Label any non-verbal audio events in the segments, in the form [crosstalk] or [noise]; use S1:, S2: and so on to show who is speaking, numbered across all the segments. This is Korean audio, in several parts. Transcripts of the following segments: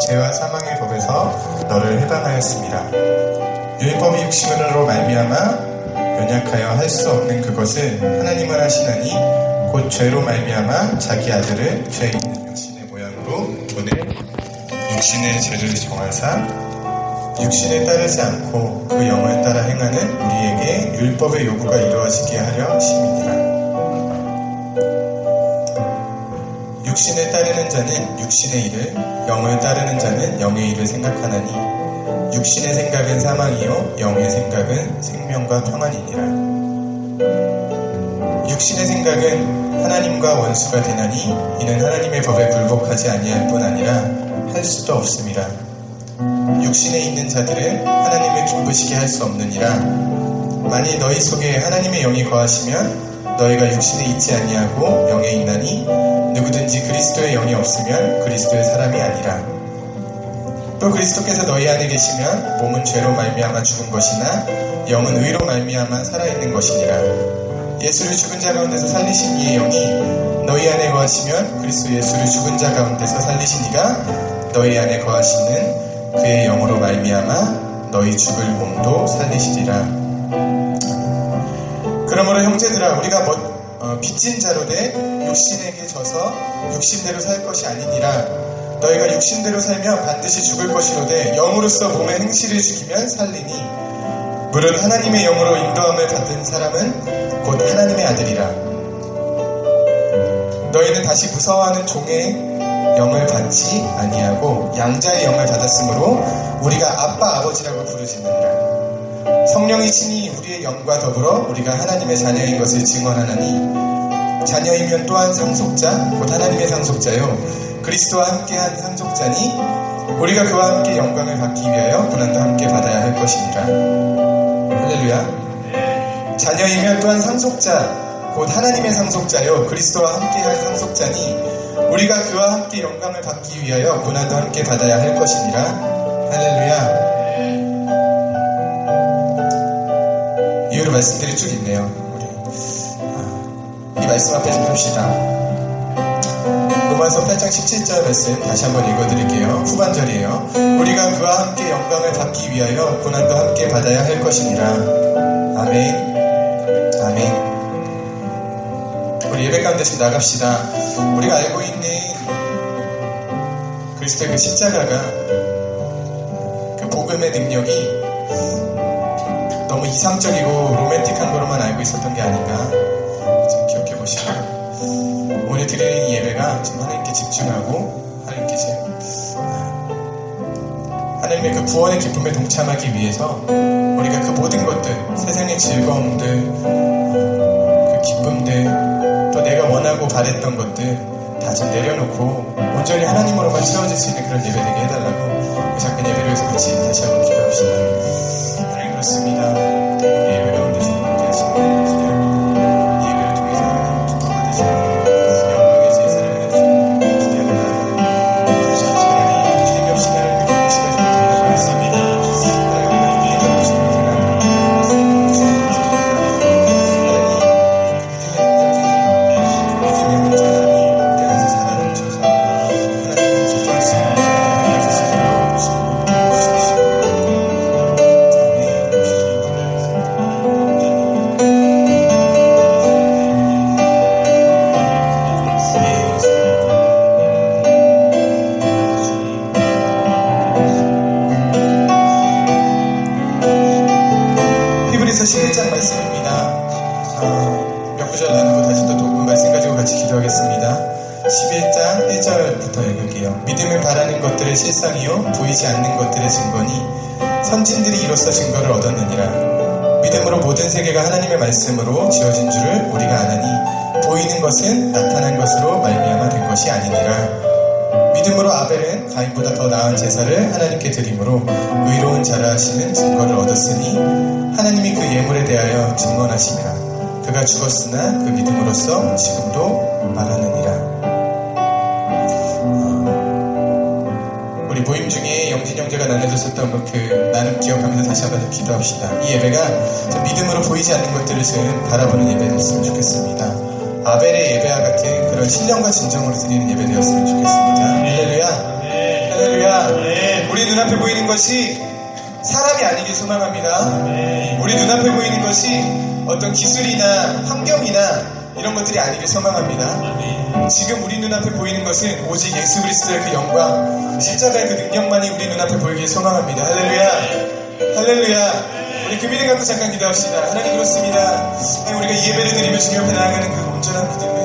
S1: 죄와 사망의 법에서 너를 해방하였습니다. 율법이 육신으로 말미암아 연약하여 할 수 없는 그것을 하나님은 하시나니 곧 죄로 말미암아 자기 아들을 죄 있는 육신의 모양으로 보내 육신의 죄를 정하사 육신에 따르지 않고 그 영을 따라 행하는 우리에게 율법의 요구가 이루어지게 하려 하심이니라. 육신에 따르는 자는 육신의 일을, 영을 따르는 자는 영의 일을 생각하나니, 육신의 생각은 사망이요, 영의 생각은 생명과 평안이니라. 육신의 생각은 하나님과 원수가 되나니, 이는 하나님의 법에 굴복하지 아니할 뿐 아니라 할 수도 없습니다. 육신에 있는 자들은 하나님을 기쁘시게 할 수 없느니라. 만일 너희 속에 하나님의 영이 거하시면 너희가 육신에 있지 아니하고 영에 있나니 누구든지 그리스도의 영이 없으면 그리스도의 사람이 아니라. 또 그리스도께서 너희 안에 계시면 몸은 죄로 말미암아 죽은 것이나 영은 의로 말미암아 살아있는 것이니라. 예수를 죽은 자 가운데서 살리신 이의 영이 너희 안에 거하시면 그리스도 예수를 죽은 자 가운데서 살리신 이가 너희 안에 거하시는 그의 영으로 말미암아 너희 죽을 몸도 살리시리라. 그러므로 형제들아 우리가 뭐, 어, 빚진 자로 돼 육신에게 져서 육신대로 살 것이 아니니라. 너희가 육신대로 살면 반드시 죽을 것이로되 영으로서 몸의 행실을 죽이면 살리니. 무릇 하나님의 영으로 인도함을 받은 사람은 곧 하나님의 아들이라. 너희는 다시 무서워하는 종의 영을 받지 아니하고 양자의 영을 받았으므로 우리가 아빠 아버지라고 부르짖느니라 성령이 친히 우리의 영과 더불어 우리가 하나님의 자녀인 것을 증언하나니 자녀이면 또한 상속자 곧 하나님의 상속자요. 그리스도와 함께한 상속자니 우리가 그와 함께 영광을 받기 위하여 고난도 함께 받아야 할 것이니라 할렐루야. 자녀이면 또한 상속자 곧 하나님의 상속자요. 그리스도와 함께한 상속자니 우리가 그와 함께 영광을 받기 위하여 고난도 함께 받아야 할 것이니라 할렐루야 이유로 말씀들이 쭉 있네요. 우리 아, 이 말씀 앞에 좀 봅시다. 로마서 8장 17절 말씀 다시 한번 읽어드릴게요. 후반절이에요. 우리가 그와 함께 영광을 받기 위하여 고난도 함께 받아야 할 것이니라. 아멘. 아멘. 우리 예배 가운데 좀 나갑시다. 우리가 알고 있는 그리스도의 그 십자가가 그 복음의 능력이 너무 이상적이고 로맨틱한 거로만 알고 있었던 게 아닌가. 좀 기억해 보시고 오늘 드리는 이 예배가 좀 하나님께 집중하고 하나님께 이제 하나님의 그 구원의 기쁨에 동참하기 위해서 우리가 그 모든 것들 세상의 즐거움들 그 기쁨들 또 내가 원하고 바랬던 것들 다 좀 내려놓고 온전히 하나님으로만 채워질 수 있는 그런 예배 되게 해달라고 그 작은 예배를 위해서 같이 다시 한번 기도합시다 하나님 그렇습니다 시작하면서 기도합시다. 이 예배가 믿음으로 보이지 않는 것들을 지금 바라보는 예배였으면 좋겠습니다. 아벨의 예배와 같은 그런 신령과 진정으로 드리는 예배되었으면 좋겠습니다. 할렐루야. 네. 할렐루야. 우리 눈앞에 보이는 것이 사람이 아니길 소망합니다. 우리 눈앞에 보이는 것이 어떤 기술이나 환경이나 이런 것들이 아니길 소망합니다. 지금 우리 눈앞에 보이는 것은 오직 예수 그리스도의 그 영광, 십자가의 그 능력만이 우리 눈앞에 보이길 소망합니다. 할렐루야. 할렐루야. 우리 그 미래 같은 잠깐 기도합시다. 하나님 그렇습니다. 우리가 예배를 드리며 주님 앞에 나아가는 그 온전한 믿음.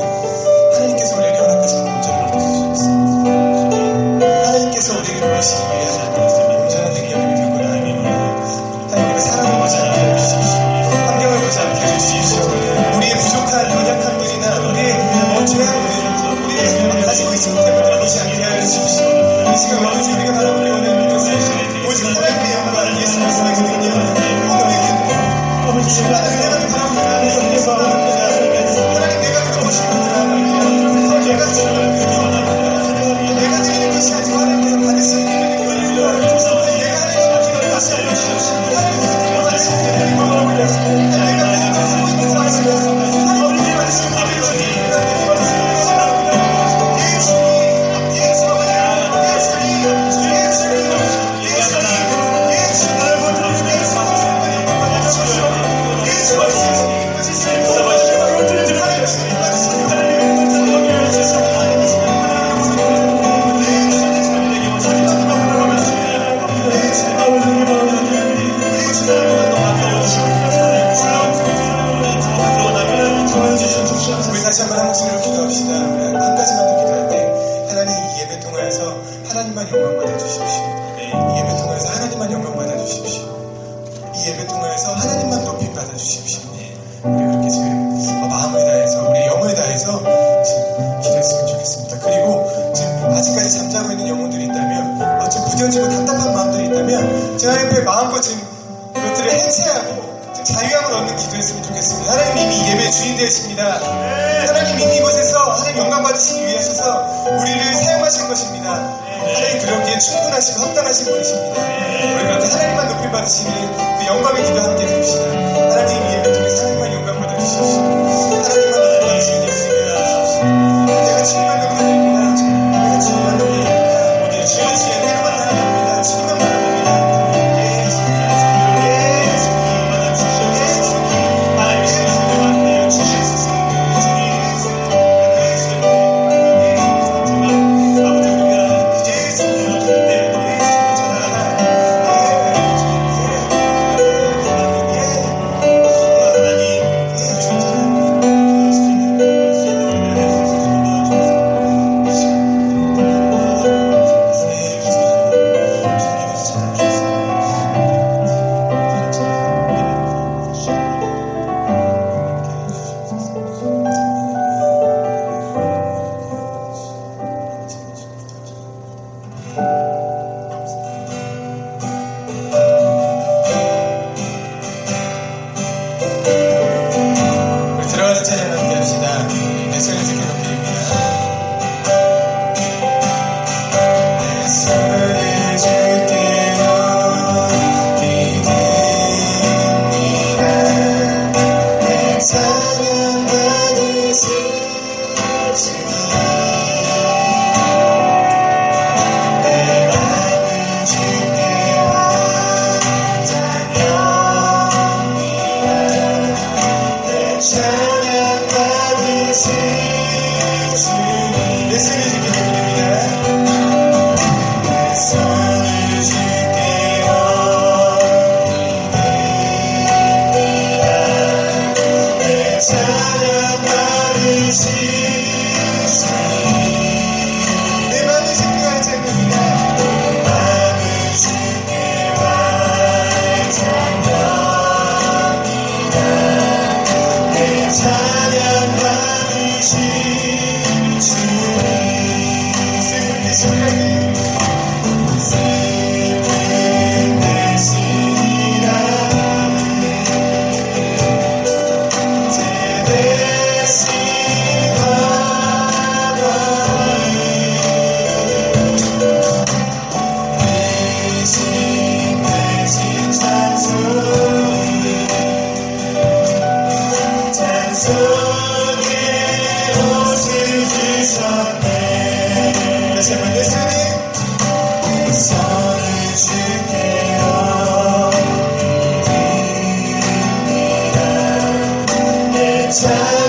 S1: time.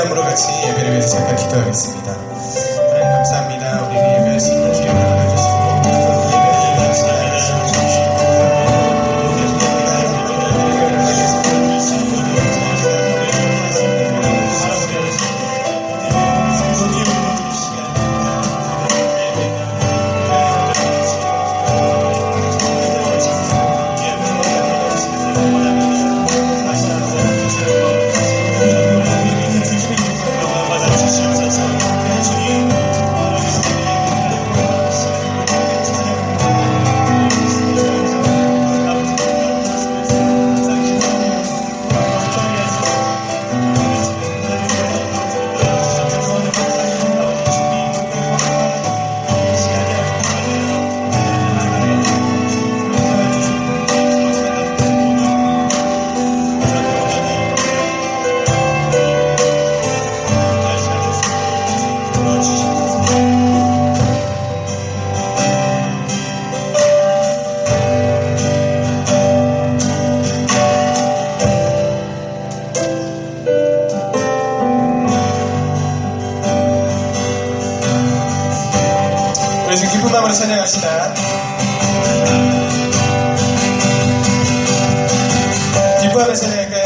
S1: 우리 기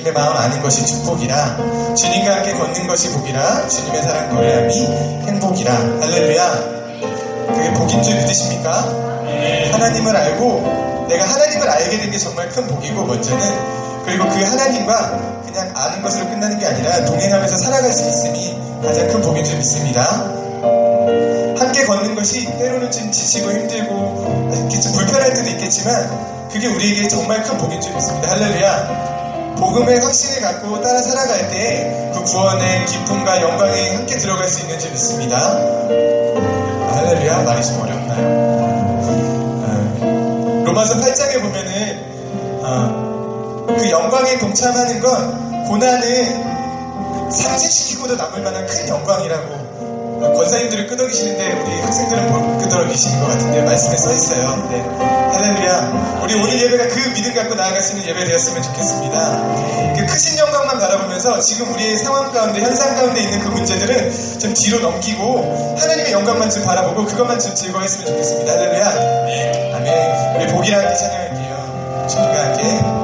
S1: 주님의 마음 아는 것이 축복이라 주님과 함께 걷는 것이 복이라 주님의 사랑 노래함이 행복이라 할렐루야 그게 복인 줄 믿으십니까? 하나님을 알고 내가 하나님을 알게 된 게 정말 큰 복이고 먼저는 그리고 그 하나님과 그냥 아는 것으로 끝나는 게 아니라 동행하면서 살아갈 수 있으니 가장 큰 복인 줄 믿습니다. 함께 걷는 것이 때로는 좀 지치고 힘들고 좀 불편할 때도 있겠지만 그게 우리에게 정말 큰 복인 줄 믿습니다. 할렐루야. 복음의 확신을 갖고 따라 살아갈 때 그 구원의 기쁨과 영광에 함께 들어갈 수 있는 줄 믿습니다. 할렐루야. 말이 좀 어렵나요? 로마서 8장에 보면은 어, 그 영광에 동참하는 건 고난을 상쇄시키고도 남을 만한 큰 영광이라고 권사님들을 끄덕이시는데 우리 학생들은 못 끄덕이시는 것 같은데 말씀에 써 있어요. 네. 할렐루야. 우리 오늘 예배가 그 믿음 갖고 나아갈 수 있는 예배 되었으면 좋겠습니다. 그 크신 영광만 바라보면서 지금 우리의 상황 가운데 현상 가운데 있는 그 문제들은 좀 뒤로 넘기고 하나님의 영광만 좀 바라보고 그것만 좀 즐거워했으면 좋겠습니다. 할렐루야. 아멘. 우리 복이라는 찬양할게요. 주님과 함께.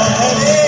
S1: Lord.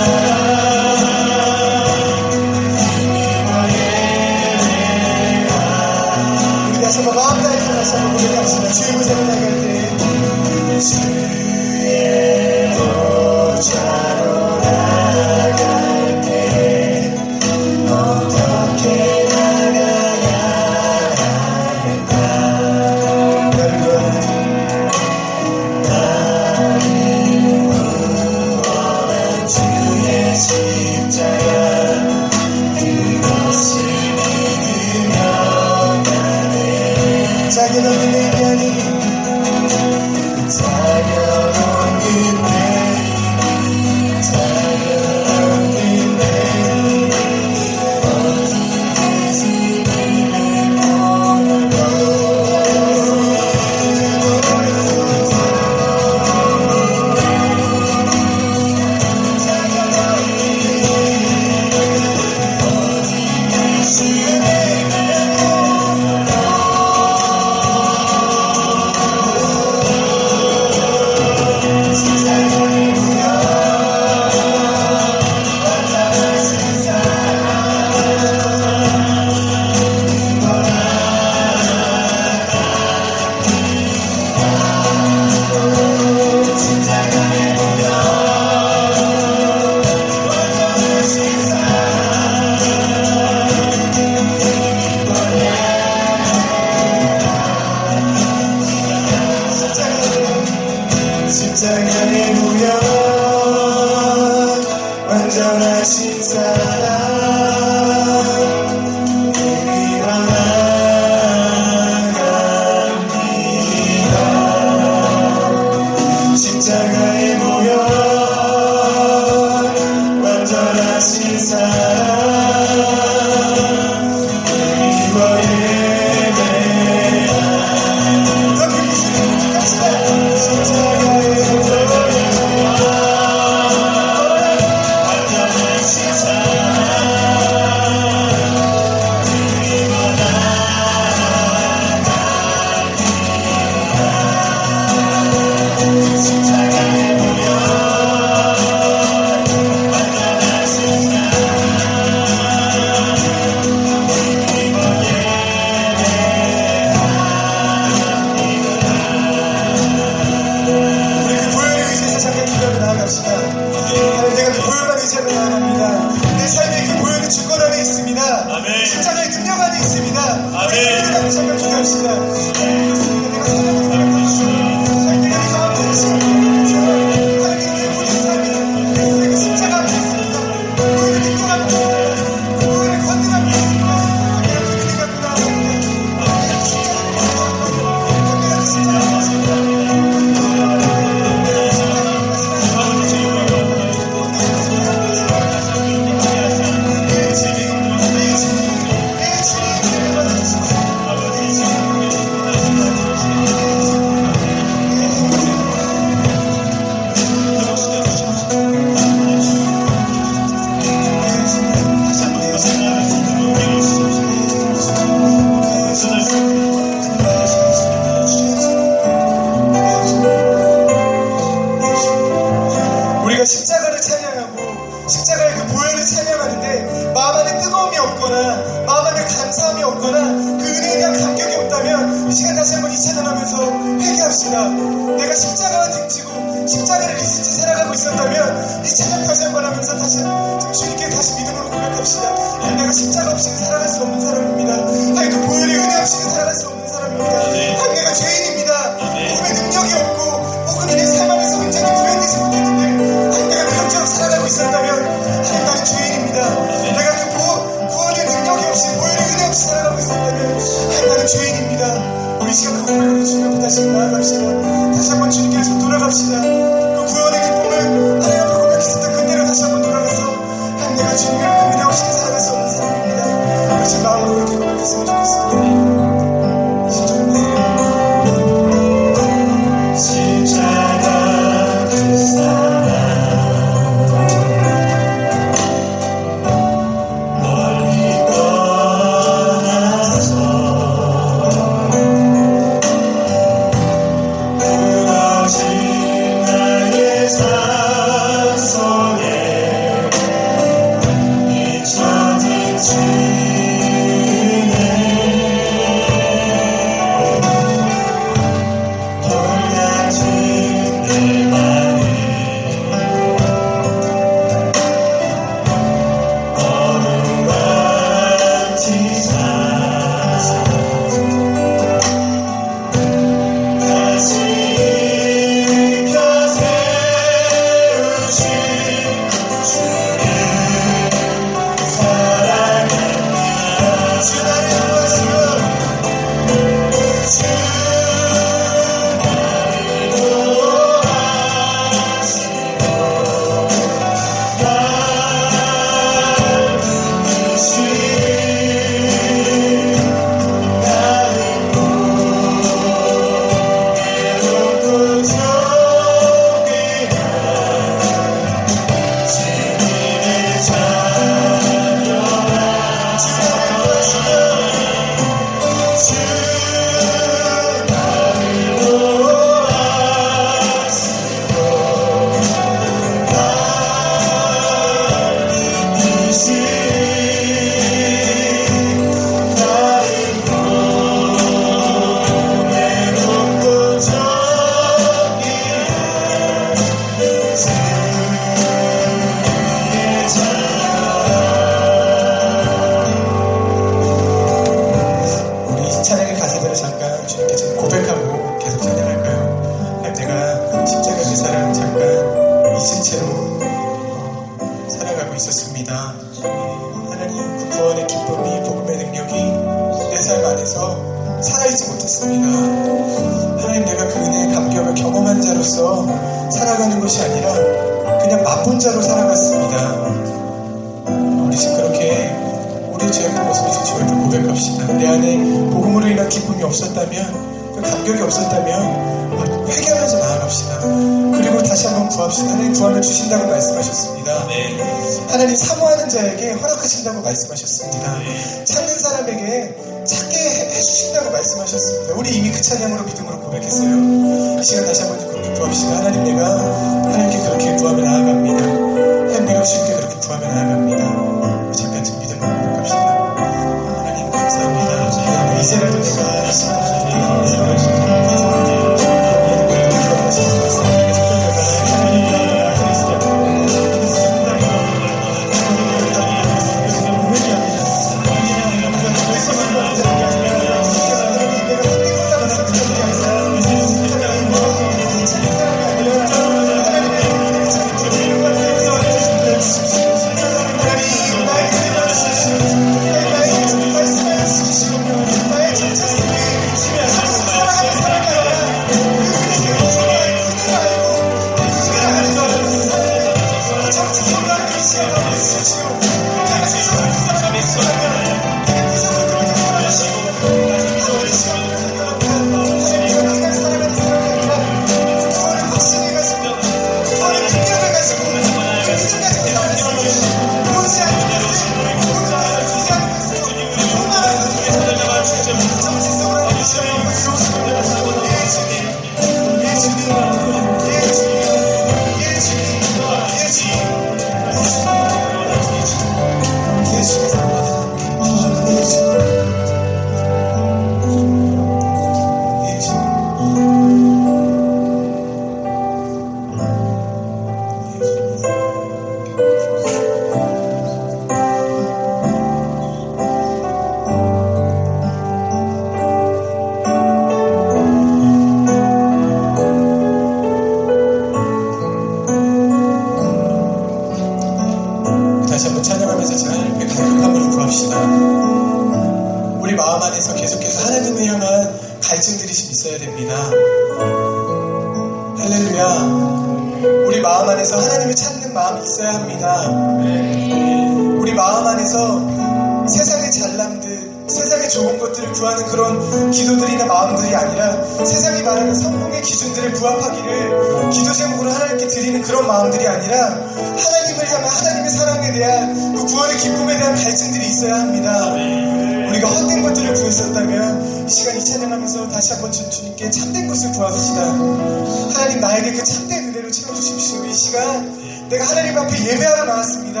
S1: 다시 한번 주님께 참된 것을 구하시다. 하나님 나에게 그 참된 은혜를 채워주십시오 이 시간. 내가 하나님 앞에 예배하러 나왔습니다.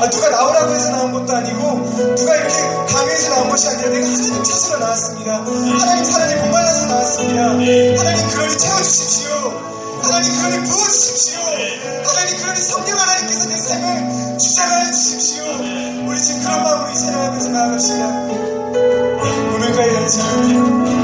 S1: 아, 누가 나오라고 해서 나온 것도 아니고 누가 이렇게 강요해서 나온 것이 아니라 내가 하나님 찾으러 나왔습니다. 하나님 사랑에 목말라서 나왔습니다. 하나님 그러니 채워주십시오. 하나님 그러니 부어주십시오. 하나님 그러니 성령 하나님께서 내 삶을 주장하여 주십시오. 우리 지금 그런 마음으로 이 사랑하면서 나아갑시다. 오늘까지 같이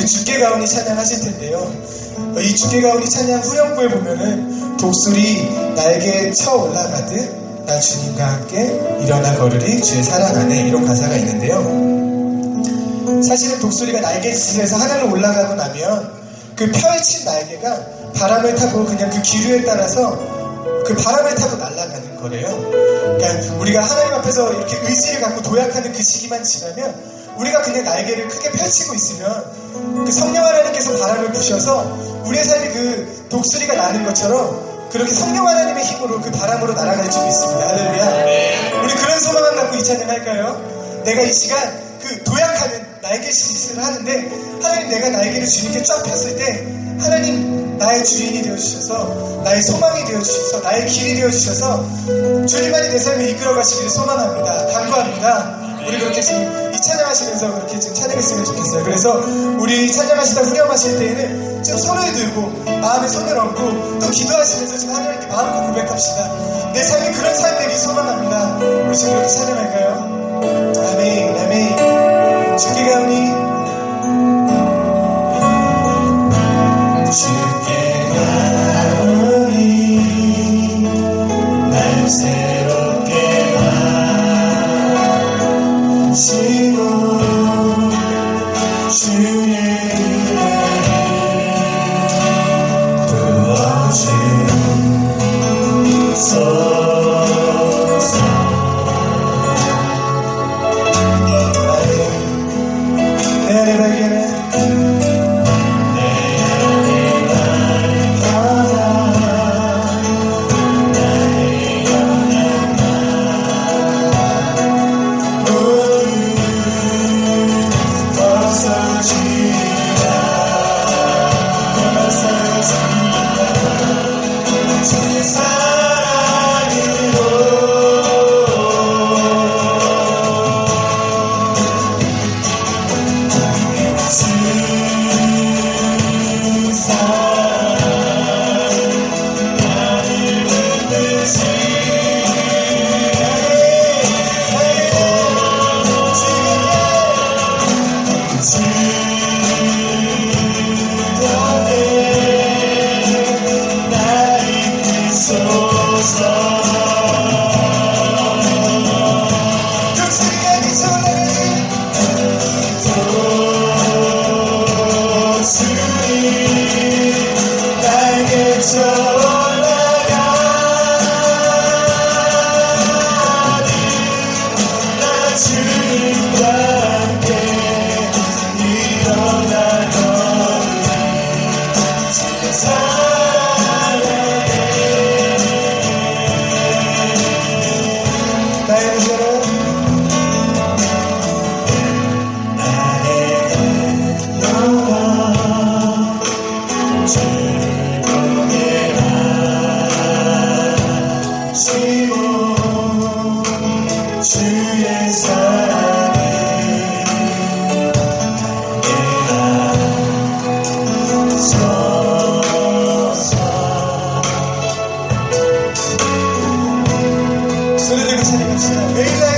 S2: 우리 주께 가오니 찬양 하실 텐데요. 이 주께 가오니 찬양 후렴구에 보면은 독수리 날개에 쳐 올라가듯 나 주님과 함께 일어나 걸으리 주의 사랑 안에 이런 가사가 있는데요. 사실은 독수리가 날개짓에서 하늘로 올라가고 나면 그 펼친 날개가 바람을 타고 그냥 그 기류에 따라서 그 바람을 타고 날아가는 거래요. 그러니까 우리가 하나님 앞에서 이렇게 의지를 갖고 도약하는 그 시기만 지나면 우리가 그냥 날개를 크게 펼치고 있으면 그 성령 하나님께서 바람을 부셔서 우리의 삶이 그 독수리가 나는 것처럼 그렇게 성령 하나님의 힘으로 그 바람으로 날아갈 줄 믿습니다. 할렐루야. 우리 그런 소망을 갖고 이 찬양 할까요? 내가 이 시간 그 도약하는 날개 시짓을 하는데 하나님 내가 날개를 주님께 쫙 폈을 때 하나님 나의 주인이 되어주셔서 나의 소망이 되어주셔서 나의 길이 되어주셔서 주님만이 내 삶을 이끌어 가시기를 소망합니다. 간구합니다. 우리 그렇게 지금 이 찬양하시면서 그렇게 지금 찬양했으면 좋겠어요. 그래서 우리 찬양하시다 후렴하실 때에는 좀 손을 들고 마음에 손을 얹고 또 기도하시면서 지금 하나님께 마음으로 고백합시다. 내 삶이 그런 삶 되길 소망합니다. 우리 지금 그렇게 찬양할까요? 아멘, 아멘. 주께 가오니 새롭게 하 들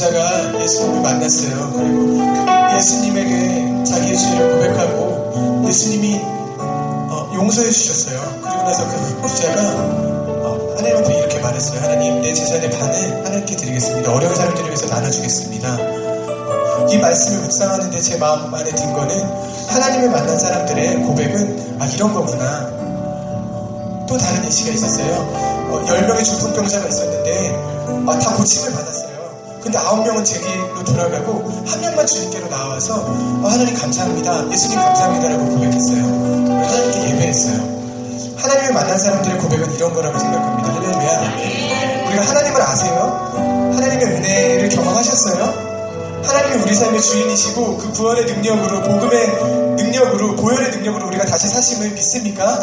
S1: 한 부자가 예수님을 만났어요. 그리고 예수님에게 자기의 죄를 고백하고 예수님이 어, 용서해 주셨어요. 그리고 나서 그 부자가 어, 하나님 앞에 이렇게 말했어요. 하나님 내 재산의 반을 하나님께 드리겠습니다. 어려운 사람들을 위해서 나눠주겠습니다. 이 말씀을 묵상하는데 제 마음 안에 든 거는 하나님을 만난 사람들의 고백은 아 이런 거구나. 또 다른 예시가 있었어요. 어, 10명의 중풍병자가 있었는데 아, 다 고침을 받았어요. 근데 9명은 제길로 돌아가고 한 명만 주님께로 나와서 어, 하나님 감사합니다. 예수님 감사합니다라고 고백했어요. 하나님께 예배했어요. 하나님을 만난 사람들의 고백은 이런 거라고 생각합니다. 할렐루야. 우리가 하나님을 아세요? 하나님의 은혜를 경험하셨어요? 하나님이 우리 삶의 주인이시고 그 구원의 능력으로 복음의 능력으로 보혈의 능력으로 우리가 다시 사심을 믿습니까?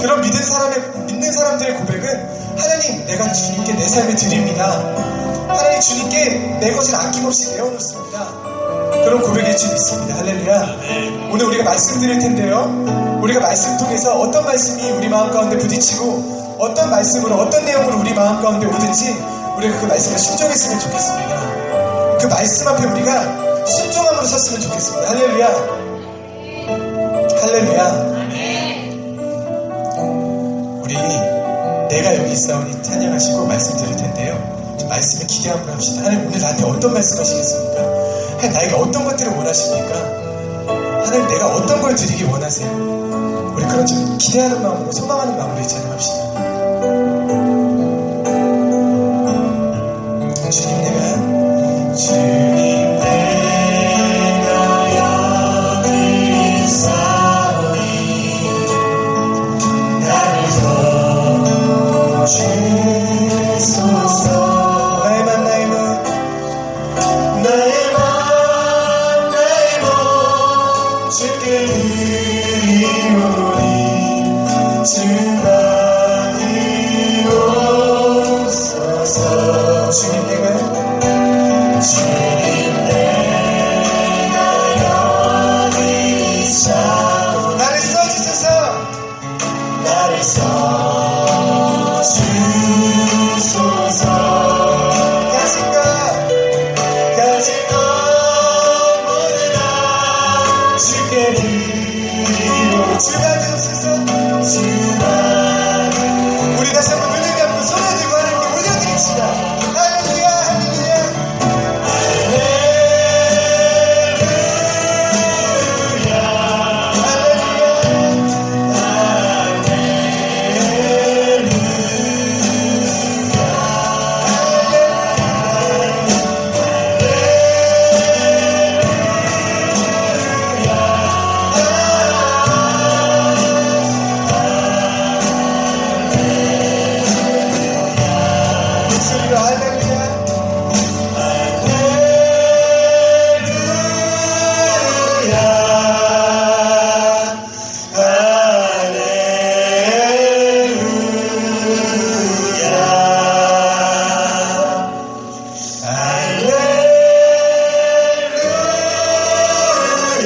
S1: 그런 믿는 사람의 믿는 사람들의 고백은 하나님 내가 주님께 내 삶을 드립니다. 하나님 주님께 내 것을 아낌없이 내어놓습니다. 그런 고백일 줄 믿습니다. 할렐루야. 오늘 우리가 말씀 드릴 텐데요. 우리가 말씀 통해서 어떤 말씀이 우리 마음 가운데 부딪히고 어떤 말씀으로 어떤 내용으로 우리 마음 가운데 오든지 우리가 그 말씀을 순종했으면 좋겠습니다. 그 말씀 앞에 우리가 순종함으로 섰으면 좋겠습니다. 할렐루야. 할렐루야. 우리 내가 여기 있사오니 찬양하시고 말씀 드릴 텐데요. 좀 말씀을 기대 한번 합시다. 하나님 오늘 나한테 어떤 말씀 하시겠습니까? 하나님 나에게 어떤 것들을 원하십니까? 하나님 내가 어떤 걸 드리기 원하세요? 우리 그런 좀 기대하는 마음으로 소망하는 마음으로 찬양합시다. 주님 내가 주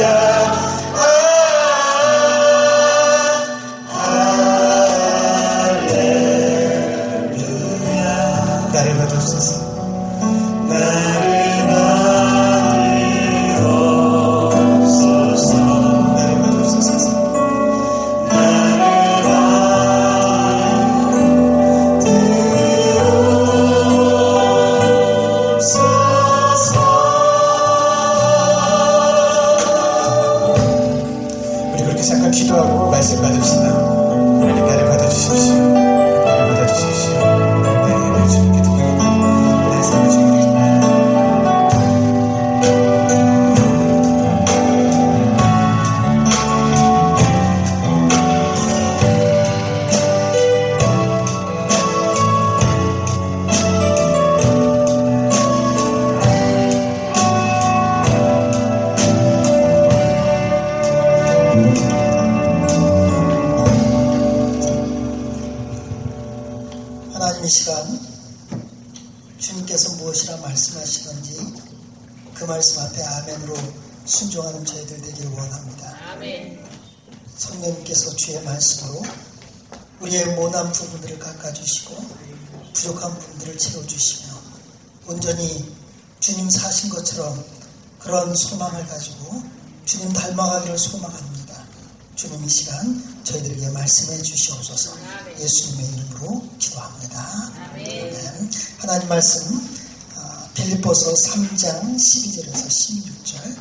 S1: yeah. 말씀 아,
S3: 빌립보서 3장 12절에서 16절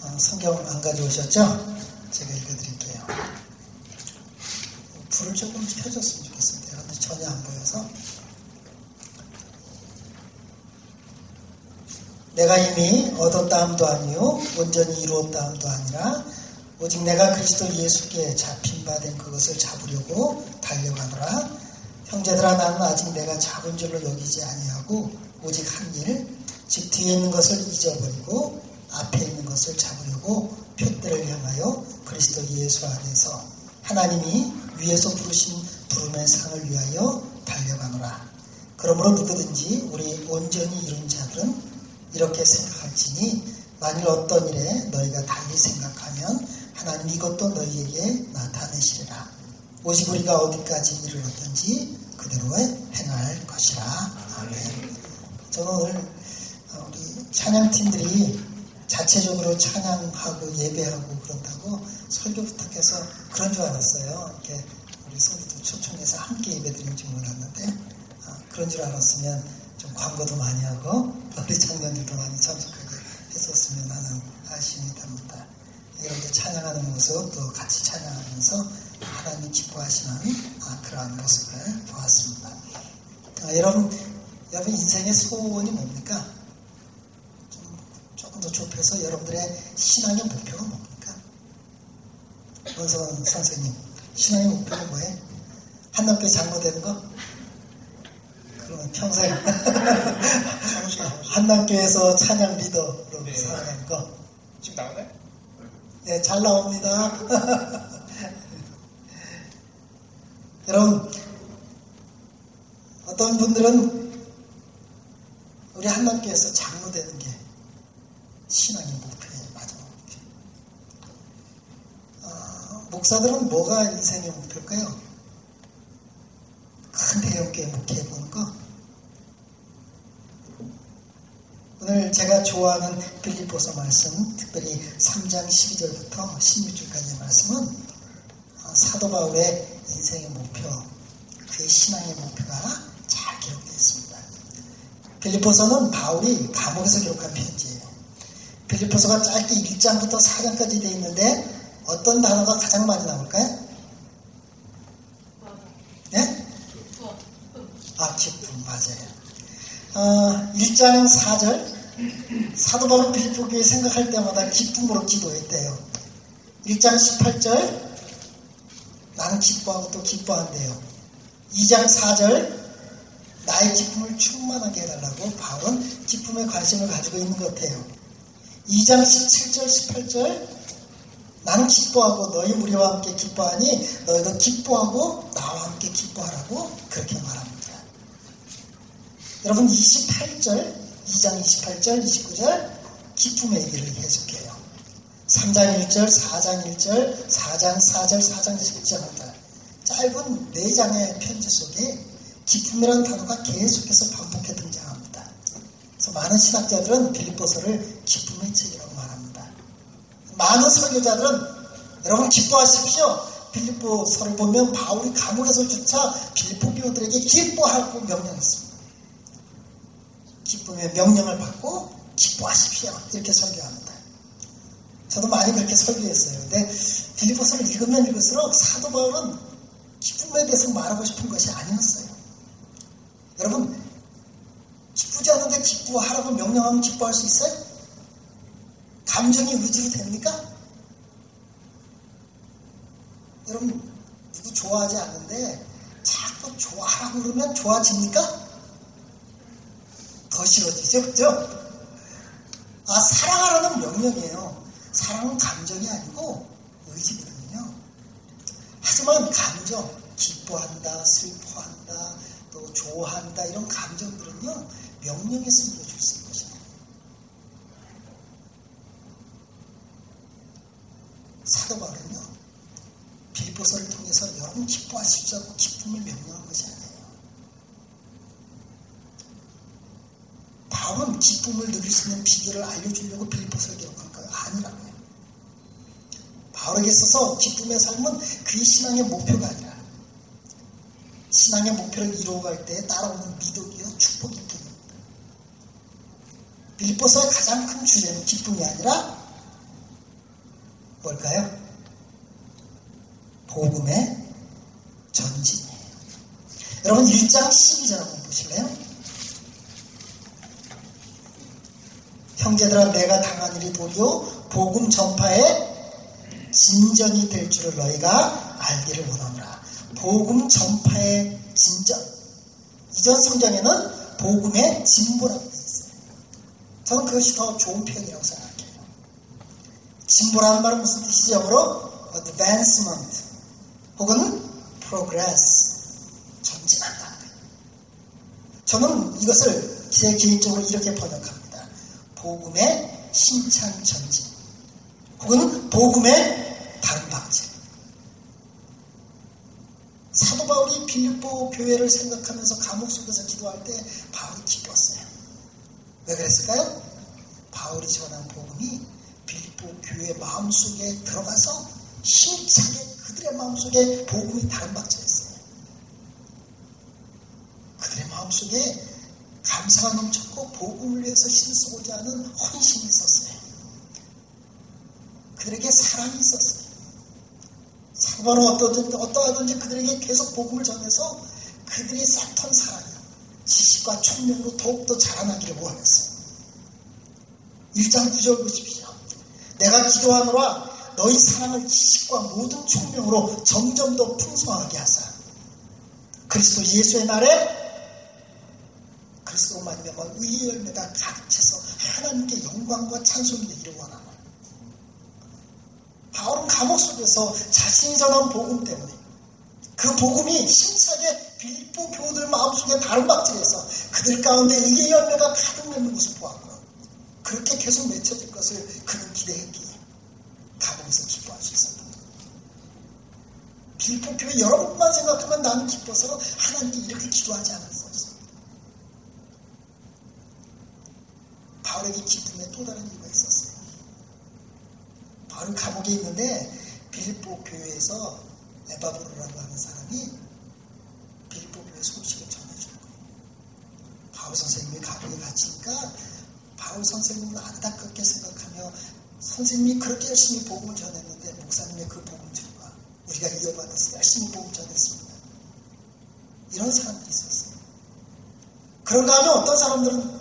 S3: 어, 성경 안 가져오셨죠? 제가 읽어드릴게요. 불을 조금 켜줬으면 좋겠습니다. 그런데 전혀 안 보여서. 내가 이미 얻었다함도 아니요 온전히 이루었다함도 아니라 오직 내가 그리스도 예수께 된 잡으려고 달려가노라 형제들아 나는 아직 내가 잡은 줄로 여기지 아니하고 오직 한 일 즉 뒤에 있는 것을 잊어버리고 앞에 있는 것을 잡으려고 표대를 향하여 그리스도 예수 안에서 하나님이 위에서 부르신 부름의 상을 위하여 달려가노라 그러므로 누구든지 우리 온전히 이룬 자들은 이렇게 생각할지니 만일 어떤 일에 너희가 달리 생각하면 하나님 이것도 너희에게 나타내시리라. 오직 우리가 어디까지 이르렀든지 그대로 행할 것이라. 아멘. 저는 오늘 어, 우리 찬양팀들이 자체적으로 찬양하고 예배하고 그런다고 설교 부탁해서 그런 줄 알았어요. 이렇게 우리 성도들 초청해서 함께 예배드리는 줄 몰랐는데 아, 그런 줄 알았으면 좀 광고도 많이 하고 우리 청년들도 많이 참석하게 했었으면 하는 아쉬움이 답니다. 여러분들 찬양하는 모습 또 같이 찬양하면서 하나님 기뻐하시는 아, 그러한 모습을 보았습니다. 아, 여러분, 여러분 인생의 소원이 뭡니까? 좀, 조금 더 좁혀서 여러분들의 신앙의 목표가 뭡니까? 원선 선생님, 신앙의 목표가 뭐예요? 한남교회 장로 되는 거? 그러면 평생 [laughs] 한남교회에서 찬양 리더로 살아가는 거.
S1: 지금 나오나요?
S3: 네, 잘 나옵니다. [laughs] 여러분, 어떤 분들은 우리 한남교에서 장로되는 게 신앙의 목표예요. 목표. 어, 목사들은 뭐가 인생의 목표일까요? 큰 대형교회 목회해보는 거. 오늘 제가 좋아하는 빌립보서 말씀, 특별히 3장 12절부터 16절까지의 말씀은 어, 사도 바울의 인생의 목표, 그의 신앙의 목표가 잘 기록되어 있습니다. 빌립보서는 바울이 감옥에서 기록한 편지예요. 빌립보서가 짧게 1장부터 4장까지 되어 있는데 어떤 단어가 가장 많이 나올까요? 네? 아, 기쁨, 맞아요. 어, 1장 4절 사도 바울 교회 생각할 때마다 기쁨으로 기도했대요. 1장 18절 나는 기뻐하고 또 기뻐한대요. 2장 4절 나의 기쁨을 충만하게 해달라고 바울은 기쁨에 관심을 가지고 있는 것 같아요. 2장 17절 18절 나는 기뻐하고 너희 무리와 함께 기뻐하니 너희도 기뻐하고 나와 함께 기뻐하라고 그렇게 말합니다. 여러분 28절 2장 28절 29절 기쁨의 얘기를 계속해요. 3장 1절 4장 1절 4장 4절 4장 10절입니다. 짧은 4장의 편지 속에 기쁨이라는 단어가 계속해서 반복해 등장합니다. 그래서 많은 신학자들은 빌립보서를 기쁨의 책이라고 말합니다. 많은 설교자들은 여러분 기뻐하십시오. 빌립보서를 보면 바울이 감옥에서조차 빌립보 교우들에게 기뻐하고 명령했습니다. 기쁨의 명령을 받고 기뻐하십시오. 이렇게 설교합니다. 저도 많이 그렇게 설교했어요. 근데 빌리포스를 읽으면 읽을수록 사도 바울은 기쁨에 대해서 말하고 싶은 것이 아니었어요. 여러분, 기쁘지 않은데 기뻐하라고 명령하면 기뻐할 수 있어요? 감정이 의지로 됩니까? 여러분, 누구 좋아하지 않는데 자꾸 좋아하라고 그러면 좋아집니까? 더 싫어지죠, 그죠? 아, 사랑하라는 명령이에요. 사랑은 감정이 아니고 의지거든요. 하지만 감정, 기뻐한다, 슬퍼한다, 또 좋아한다, 이런 감정들은요, 명령에서 이루어질 수 있는 것이에요. 사도 바울은요, 빌보서를 통해서 여러분 기뻐하십시오 기쁨을 명령한 것이 아니에요. 바울은 기쁨을 누릴 수 있는 비결을 알려주려고 빌보서를 기록한 거 아니라고요. 바울에게 있어서 기쁨의 삶은 그의 신앙의 목표가 아니라 신앙의 목표를 이루어갈 때 따라오는 미덕이요 축복이 뿐입니다. 빌보서의 가장 큰 주제는 기쁨이 아니라 뭘까요? 복음의 전진이에요. 여러분 1장 12절 한번 보실래요? 형제들아 내가 당한 일이 도리어 복음 전파에 진전이 될 줄을 너희가 알기를 원하노라. 복음 전파의 진전. 이전 성경에는 복음의 진보라고 되어 있어요. 저는 그것이 더 좋은 표현이라고 생각해요. 진보라는 말은 무슨 뜻이죠? 영어로 advancement 혹은 progress 전진한다. 저는 이것을 제 개인적으로 이렇게 번역합니다. 복음의 신창 전진 혹은 복음의 다른 방제 사도 바울이 빌립보 교회를 생각하면서 감옥 속에서 기도할 때 바울이 기뻤어요. 왜 그랬을까요? 바울이 전한 복음이 빌립보 교회 마음속에 들어가서 힘차게 그들의 마음속에 복음이 다른 박자였어요. 그들의 마음속에 감사가 넘쳤고 복음을 위해서 힘쓰고자 하는 헌신이 있었어요. 그들에게 사랑이 있었어요. 사도바는 어떠하든지, 어떠하든지 그들에게 계속 복음을 전해서 그들이 쌓던 사랑이 지식과 총명으로 더욱더 자라나기를 원했어요. 1장 9절 보십시오. 내가 기도하노라 너희 사랑을 지식과 모든 총명으로 점점 더 풍성하게 하사 그리스도 예수의 날에 그리스도 말미암아 의의 열매가 가득 차서 하나님께 영광과 찬송이 되기를 원하노라. 바울은 감옥 속에서 자신이 전한 복음 때문에 그 복음이 힘차게 빌립보 교우들 마음속에 다른박질해서 그들 가운데 의의 열매가 가득 맺는 것을 보았고 그렇게 계속 맺혀질 것을 그는 기대했기에 감옥에서 기뻐할 수 있었다. 빌립보 교회 여러분만 생각하면 나는 기뻐서 하나님께 이렇게 기도하지 않을 수 없어. 바울에게 기쁨에 또 다른 이유가 있었어요. 바울은 감옥에 있는데 빌립보 교회에서 에바브로라고 하는 사람이 빌립보 교회 소식을 전해준 거예요. 바울 선생님이 감옥에 갇히니까 바울 선생님을 안타깝게 생각하며 선생님이 그렇게 열심히 복음을 전했는데 목사님의 그 복음 전과 우리가 이어받아서 열심히 복음 전했습니다. 이런 사람들이 있었어요. 그런가 하면 어떤 사람들은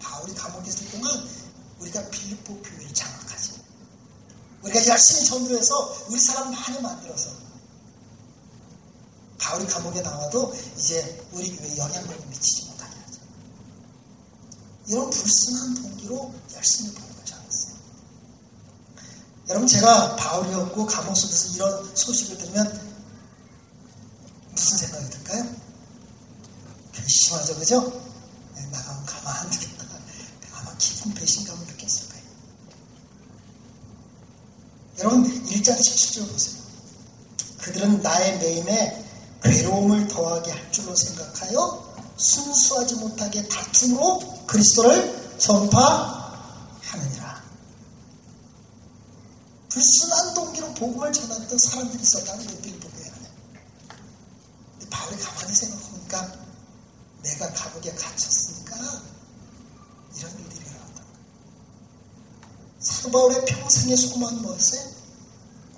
S3: 바울이 감옥에 있을 동안 우리가 빌립보 교회를 장악하지. 우리가 열심히 전도해서 우리 사람 많이 만들어서 바울이 감옥에 나와도 이제 우리 교회에 영향력을 미치지 못하게 하죠. 이런 불순한 동기로 열심히 복음을 전했어요. 여러분 제가 바울이었고 감옥 속에서 이런 소식을 들으면 무슨 생각이 들까요? 괘씸하죠, 그죠? 네, 나가면 가만 안 두겠다. 아마 깊은 배신감을 느꼈을 거예요. 여러분, 1장 17절 보세요. 그들은 나의 매임에 괴로움을 더하게 할 줄로 생각하여 순수하지 못하게 다툼으로 그리스도를 전파하느니라. 불순한 동기로 복음을 전했던 사람들이 있었다는 게 빌보교회 안에. 근데 바울이 가만히 생각해보니까 내가 감옥에 갇혔으니까 이런 일어났다. 사도 바울의 평생의 소망은 뭐였어요?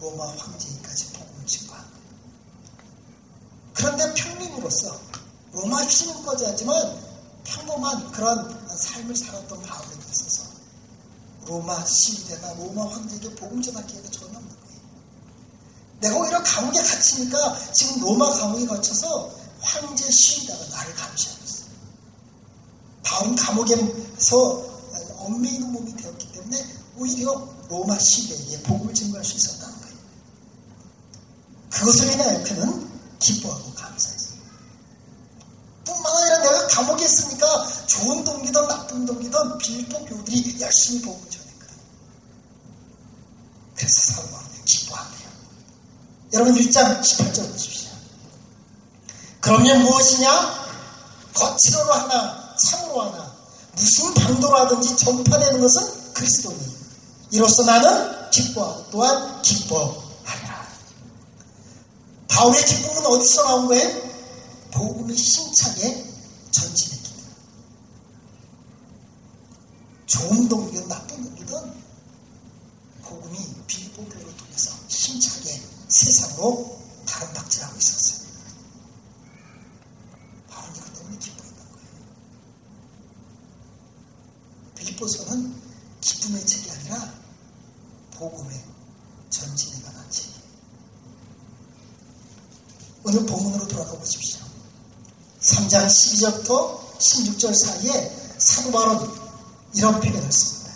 S3: 로마 황제까지 복음을 증거하는 거예요. 그런데 평민으로서 로마 시민까지 하지만 평범한 그런 삶을 살았던 바울에게 있어서 로마 시위대나 로마 황제에게 복음 기회가 전혀 없는 거예요. 내가 오히려 감옥에 갇히니까 지금 로마 감옥에 갇혀서 황제 시위대가 나를 감시하고 있어요. 바울은 감옥에서 얽매이는 몸이 되었기 때문에 오히려 로마 시대에 복음을 증거할 수 있었다는 거예요. 그것을 인하여 그는 기뻐하고 감사했어요. 뿐만 아니라 내가 감옥에 있으니까 좋은 동기든 나쁜 동기든 빌보 교들이 열심히 복음을 전했거든. 그래서 사울은 기뻐한대요. 여러분 1장 18절 보십시오. 그러면 무엇이냐? 거칠어로 하나, 참으로 하나, 무슨 방도로 하든지 전파되는 것은 그리스도니. 이로써 나는 기뻐하고 또한 기뻐하리라. 바울의 기쁨은 어디서 나온 거예요? 복음이 힘차게 전진했기 때문에. 좋은 동기든 나쁜 동기든 복음이 빌보교를 통해서 힘차게 세상으로 바람박질하고 있었어요. 바울이 그 때문에 기뻐했던 거예요. 빌보서는 기쁨의 책이 아니라 복음의 전진에 관한 책이에요. 오늘 본문으로 돌아가 보십시오. 3장 12절부터 16절 사이에 사도 바울은 이런 표현을 씁니다.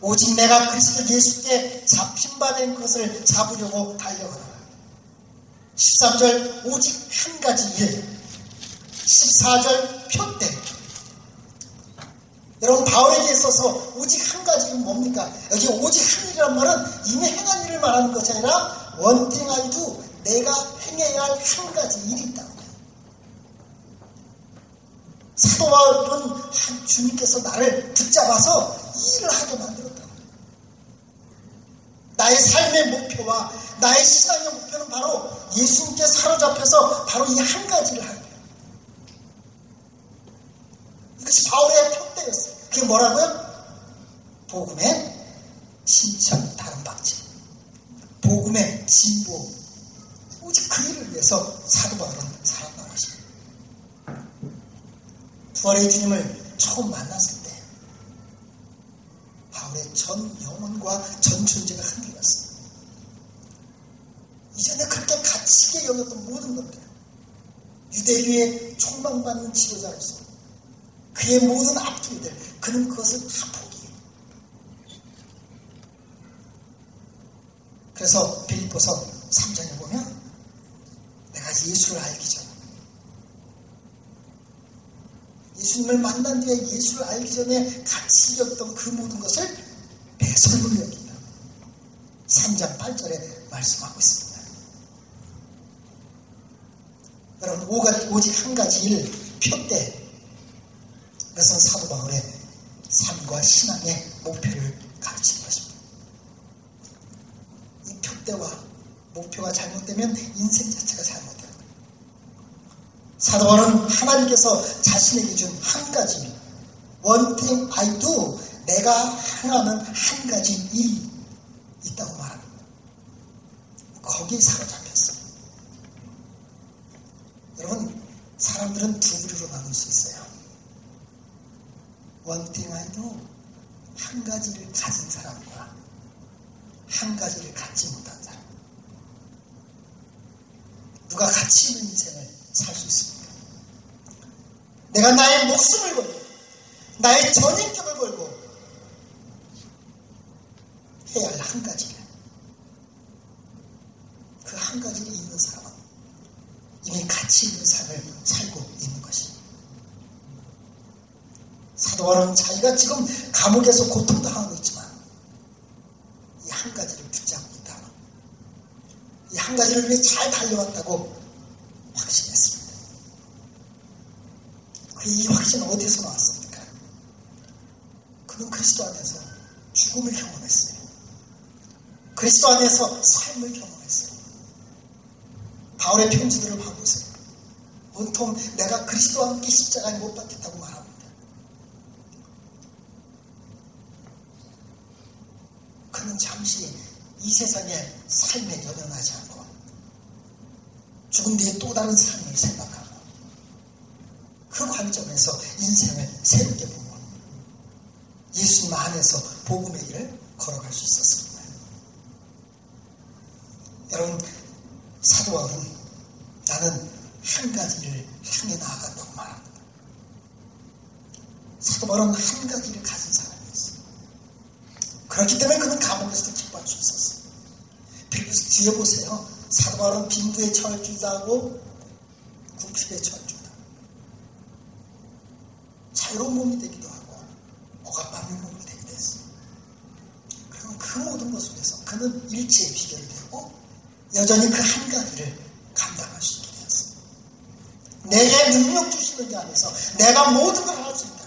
S3: 오직 내가 그리스도 예수께 잡힌 바 된 것을 잡으려고 달려가라. 13절 오직 한 가지 일. 14절 표대. 여러분 바울에게 있어서 오직 한 가지 일은 뭡니까? 여기 오직 한 일이란 말은 이미 행한 일을 말하는 것이 아니라 원띵 아이도 내가 행해야 할 한 가지 일이 있다. 사도 바울은 주님께서 나를 붙잡아서 이 일을 하게 만들었다. 나의 삶의 목표와 나의 신앙의 목표는 바로 예수님께 사로잡혀서 바로 이 한 가지를 하는 거예요. 이것이 바울의 표대였어요. 그게 뭐라고요? 복음의 신천 다른 박지. 복음의 진보. 오직 그 일을 위해서 사도 바울은 살았던 것입니다. 부활의 주님을 처음 만났을 때 바울의 전 영혼과 전 존재가 흔들렸어요. 이전에 그렇게 가치게 여겼던 모든 것들 유대교의 총망받는 지도자로서 그의 모든 앞뒤들 그는 그것을 다 포기해요. 그래서 빌립보서 3장에 보면 내가 예수를 알기 전 예수님을 만난 뒤에 예수를 알기 전에 여겼던 그 모든 것을 배설물로 여긴다. 3장 8절에 말씀하고 있습니다. 여러분, 오직 한 가지 일, 표대. 그것은 사도 바울의 삶과 신앙의 목표를 가르치는 것입니다. 이 표대와 목표가 잘못되면 인생 자체가 잘못돼요. 사도 바울은 하나님께서 자신에게 준 한 가지 one thing I do 내가 행하는 한 가지 일이 있다고 말합니다. 거기에 사로잡혔어요. 여러분 사람들은 두 부류로 나눌 수 있어요. one thing I do 한 가지를 가진 사람과 한 가지를 갖지 못한 사람. 누가 가치 있는 인생을 살 수 있습니까? 내가 나의 목숨을 걸고 나의 전인격을 걸고 해야 할 한 가지를 그 한 가지를 있는 사람은 이미 가치 있는 삶을 살고 있는 것입니다. 사도바울은 자기가 지금 감옥에서 고통당하고 있지만 이 한 가지를 붙잡고 있다. 이 한 가지를 위해 잘 달려왔다고 확신했습니다. 이 확신은 어디서 나왔습니까? 그는 그리스도 안에서 죽음을 경험했어요. 그리스도 안에서 삶을 경험했어요. 바울의 편지들을 봐보세요. 온통 내가 그리스도와 함께 십자가에 못 박혔다고 말합니다. 그는 잠시 이 세상의 삶에 연연하지 않고 죽음 뒤에 또 다른 삶을 생각하고 그 관점에서 인생을 새롭게 보고 예수님 안에서 복음의 길을 걸어갈 수 있었습니다. 여러분 사도 바울은 나는 한 가지를 향해 나아간다고 말합니다. 사도 바울은 한 가지를 가진 사람이었어요. 그렇기 때문에 그는 감옥에서도 기뻐할 수 있었어요. 뒤에 보세요. 사도 바울은 빈부의 철주자고 궁핍의 철주다. 자유로운 몸이 되기도 하고 억압받는 몸이 되기도 했어요. 그리고 그 모든 것 속에서 그는 일체의 비결이 되고 여전히 그 한 가지를 감당할 수 있게 되었어요. 내게 능력 주시는 자 안에서 내가 모든 걸 할 수 있다.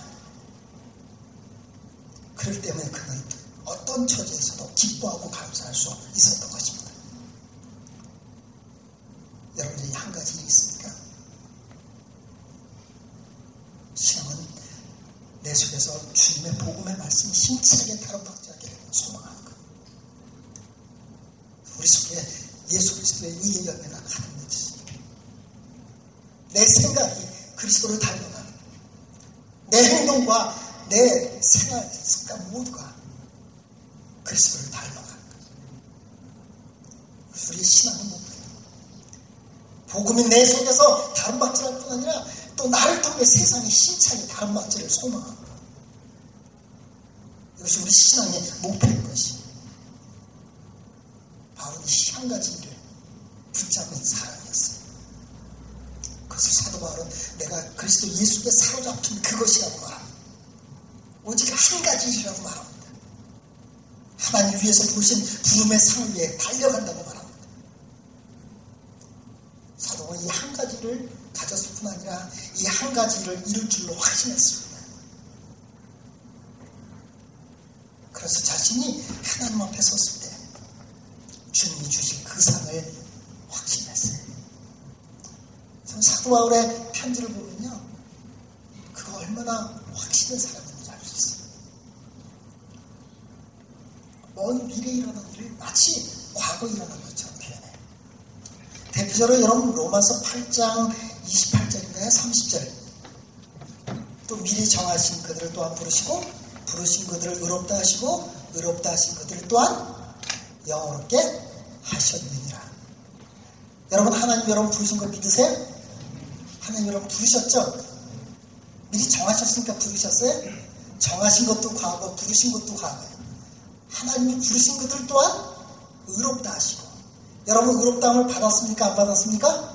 S3: 그렇기 때문에 그는 어떤 처지에서도 기뻐하고 감사할 수 있었던 것입니다. 여러분들이 한 가지 일이 있습니까? 신앙은 내 속에서 주님의 복음의 말씀이 힘차게 되는 소망하는 것. 우리 속에 예수 그리스도의 의의 열매가 가득 맺으시. 내 생각이 그리스도를 닮아가는 내 행동과 내 생활 습관 모두가 그리스도를 닮아가는 것. 우리의 신앙은 목표예요. 복음이 내 속에서 다름받지 않을 뿐 아니라 또 나를 통해 신차게 다름받지를 소망하는 것. 이것이 우리 신앙의 목표인 것이. 바로 이 한 가지 일을 붙잡은 사람이었어요. 그래서 사도 바울은 내가 그리스도 예수께 사로잡힌 그것이라고 말합니다. 오직 한 가지 일이라고 말합니다. 하나님 위에서 부르신 부름의 상 위에 달려간다고 말합니다. 사도는 이한 가지를 가졌을 뿐 아니라 이 한 가지를 이룰 줄로 확신했습니다. 그래서 자신이 하나님 앞에 섰을 때 주님이 주신 그 상을 확신했어요. 사도 바울의 편지를 보면요. 그가 얼마나 확신의 사람인지 알 수 있어요. 먼 미래에 일어난 일을 마치 과거에 일어난 것처럼 표현해요. 대표적으로 여러분 로마서 8장 28절인가요? 30절. 또 미리 정하신 그들을 또한 부르시고 부르신 그들을 의롭다 하시고 의롭다 하신 그들을 또한 영원롭게 하셨느니라. 여러분 하나님 여러분 부르신 거 믿으세요? 하나님 여러분 부르셨죠? 미리 정하셨으니까 부르셨어요? 정하신 것도 과거, 부르신 것도 과거예요. 하나님이 부르신 그들 또한 의롭다 하시고 여러분 의롭다함을 받았습니까? 안 받았습니까?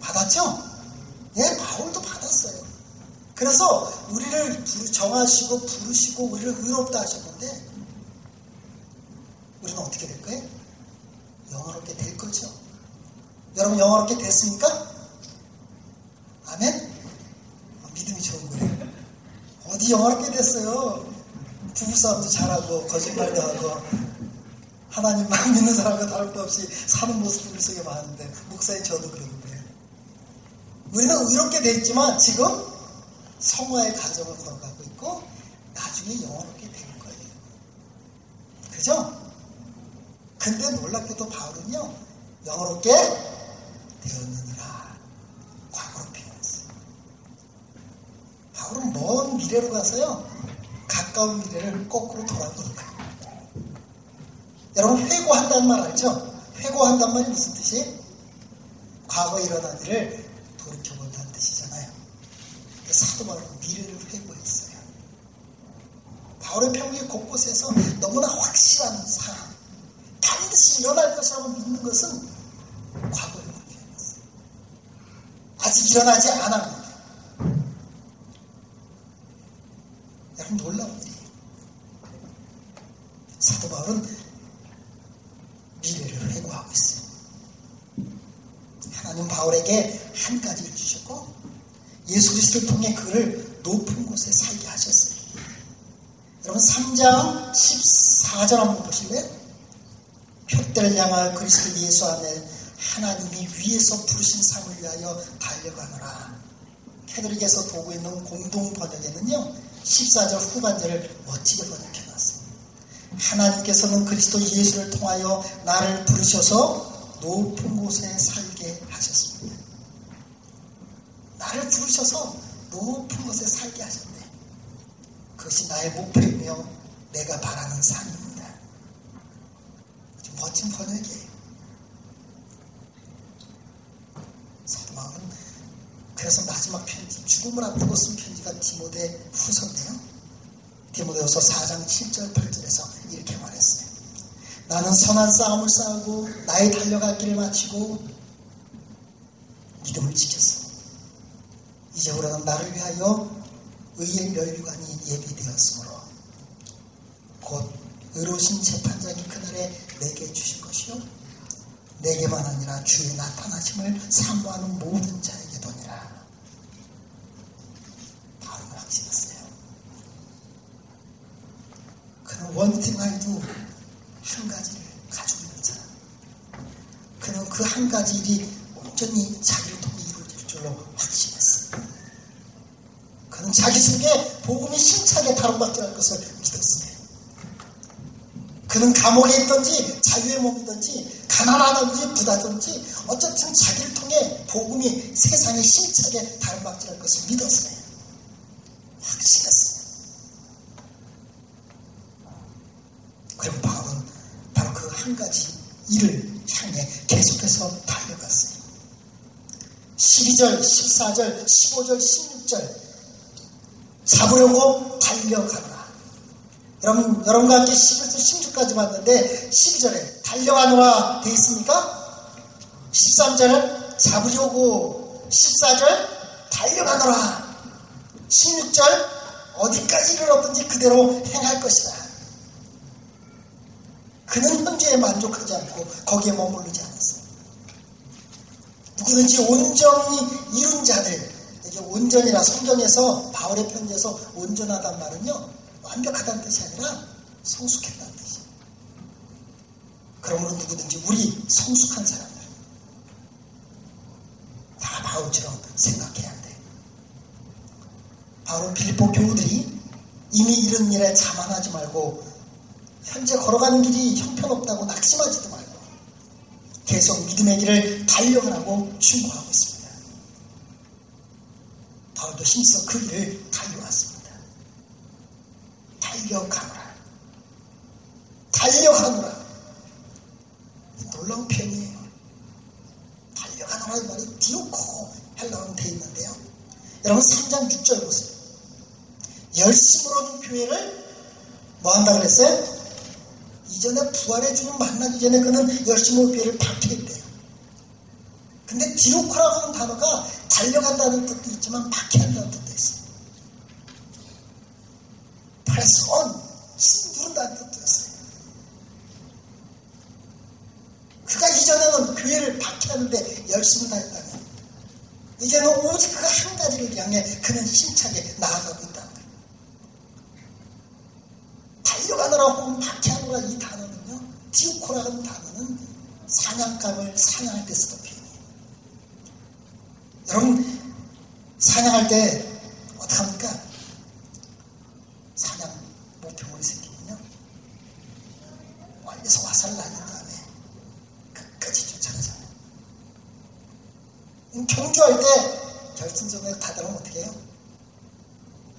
S3: 받았죠? 예, 바울도 받았어요. 그래서 우리를 정하시고 부르시고 우리를 의롭다 하셨는데 우리는 어떻게 될 거예요? 영원롭게 될 거죠. 여러분 영원롭게 됐습니까? 아멘? 믿음이 좋은 거예요. 어디 영원롭게 됐어요? 부부싸움도 잘하고 거짓말도 하고 하나님만 믿는 사람과 다름도 없이 사는 모습 우리 속에 많은데 목사님 저도 그러는데 우리는 의롭게 돼 있지만 지금 성화의 과정을 걸어가고 있고 나중에 영원롭게 될 거예요. 그죠? 근데 놀랍게도 바울은요 영원롭게 되었느니라 과거로 표현했어요. 바울은 먼 미래로 가서요 가까운 미래를 거꾸로 거예요. 여러분 회고한다는 말 알죠? 회고한다는 말이 무슨 뜻이에요? 과거에 일어난 일을 돌이켜본다는 뜻이잖아요. 사도 바울은 미래를 회고했어요. 바울의 평기 곳곳에서 너무나 확실한 사람, 반드시 일어날 것이라고 믿는 것은 과거에 표현했어요. 아직 일어나지 않았는데. 여러분 놀라운 일이에요. 사도 바울은 미래를 회고하고 있어요. 하나님 바울에게 한 가지를 주셨고 예수 그리스도를 통해 그를 높은 곳에 살게 하셨어요. 여러분 3장 14절 한번 보실래요? 표대를 향할 그리스도 예수 안에 하나님이 위에서 부르신 상을 위하여 달려가노라. 캐드릭에서 보고 있는 공동 번역에는요. 14절 후반절을 멋지게 번역해놨어요. 하나님께서는 그리스도 예수를 통하여 나를 부르셔서 높은 곳에 살게 하셨습니다. 나를 부르셔서 높은 곳에 살게 하셨네. 그것이 나의 목표이며 내가 바라는 삶입니다. 멋진 번역이에요. 사도마은 그래서 마지막 편지, 죽음을 앞두고 쓴 편지가 디모데 후서인데요. 디모데후서 4장 7절 8절에서 이렇게 말했어요. 나는 선한 싸움을 싸우고 나의 달려갈 길을 마치고 믿음을 지켰어. 이제 우리는 나를 위하여 의의 멸류관이 예비되었으므로 곧 의로우신 재판장이 그날에 내게 주실 것이요 내게만 아니라 주의 나타나심을 사모하는 모든 자에게 도니라. 바로 확신했어요. 그는 원팅할도 한 가지를 가지고 있는 사람. 그는 그 한 가지 일이 온전히 자기를 통해 이루어질 줄로 확신했어요. 그는 자기 속에 복음이 심차게 다뤄받지 않을 것을 믿었어요. 그는 감옥에 있든지 자유의 몸이든지 가난하든지 부다든지 어쨌든 자기를 통해 복음이 세상에 심차게 다뤄받지 않을 것을 믿었어요. 확신했어요. 그리고 바울은 바로 그 한 가지 일을 향해 계속해서 달려갔어요. 12절, 14절, 15절, 16절 잡으려고 달려가노라. 여러분, 여러분과 함께 11절, 16까지 봤는데 12절에 달려가노라 돼 있습니까? 13절 잡으려고 14절 달려가노라 16절 어디까지 이르렀든지 그대로 행할 것이다. 그는 현재에 만족하지 않고 거기에 머무르지 않았어요. 누구든지 온전히 이룬 자들, 이게 온전이라 성경에서 바울의 편지에서 온전하단 말은요 완벽하다는 뜻이 아니라 성숙했다는 뜻이에요. 그러므로 누구든지 우리 성숙한 사람들 다 바울처럼 생각해야 돼. 바울은 빌립보 교우들이 이미 이런 일에 자만하지 말고 현재 걸어가는 길이 형편없다고 낙심하지도 말고 계속 믿음의 길을 달려가라고 충고하고 있습니다. 바울도 힘써 그 길을 달려왔습니다. 달려가노라. 달려가노라. 놀라운 표현이에요. 달려가노라는 말이 디오코 헬라어로 되어 있는데요. 여러분 3장 6절 보세요. 열심으로는 교회를 뭐 한다 그랬어요? 이전에 부활의 주님 만나기 전에 그는 열심으로 교회를 박해했대요. 근데 디오코라고 하는 단어가 달려간다는 뜻도 있지만 박해한다는 뜻도 있어요. press on, 힘 누른다는 뜻도 있어요. 그가 이전에는 교회를 박해하는데 열심히 다녔다면 이제는 오직 그 한 가지를 향해 그는 힘차게 나아가고 있다는 거예요. 달려가느라고 하면 박해하느라 이 단어는요, 디오코라는 단어는 사냥감을 사냥할 때 쓰던 표현이에요. 여러분, 사냥할 때 어떻게 합니까? 사냥 목표물이 생기면요, 멀리서 화살을 날린 다음에 끝까지 쫓아가잖아요. 경주할 때 결승전에 다들면 어떻게 해요?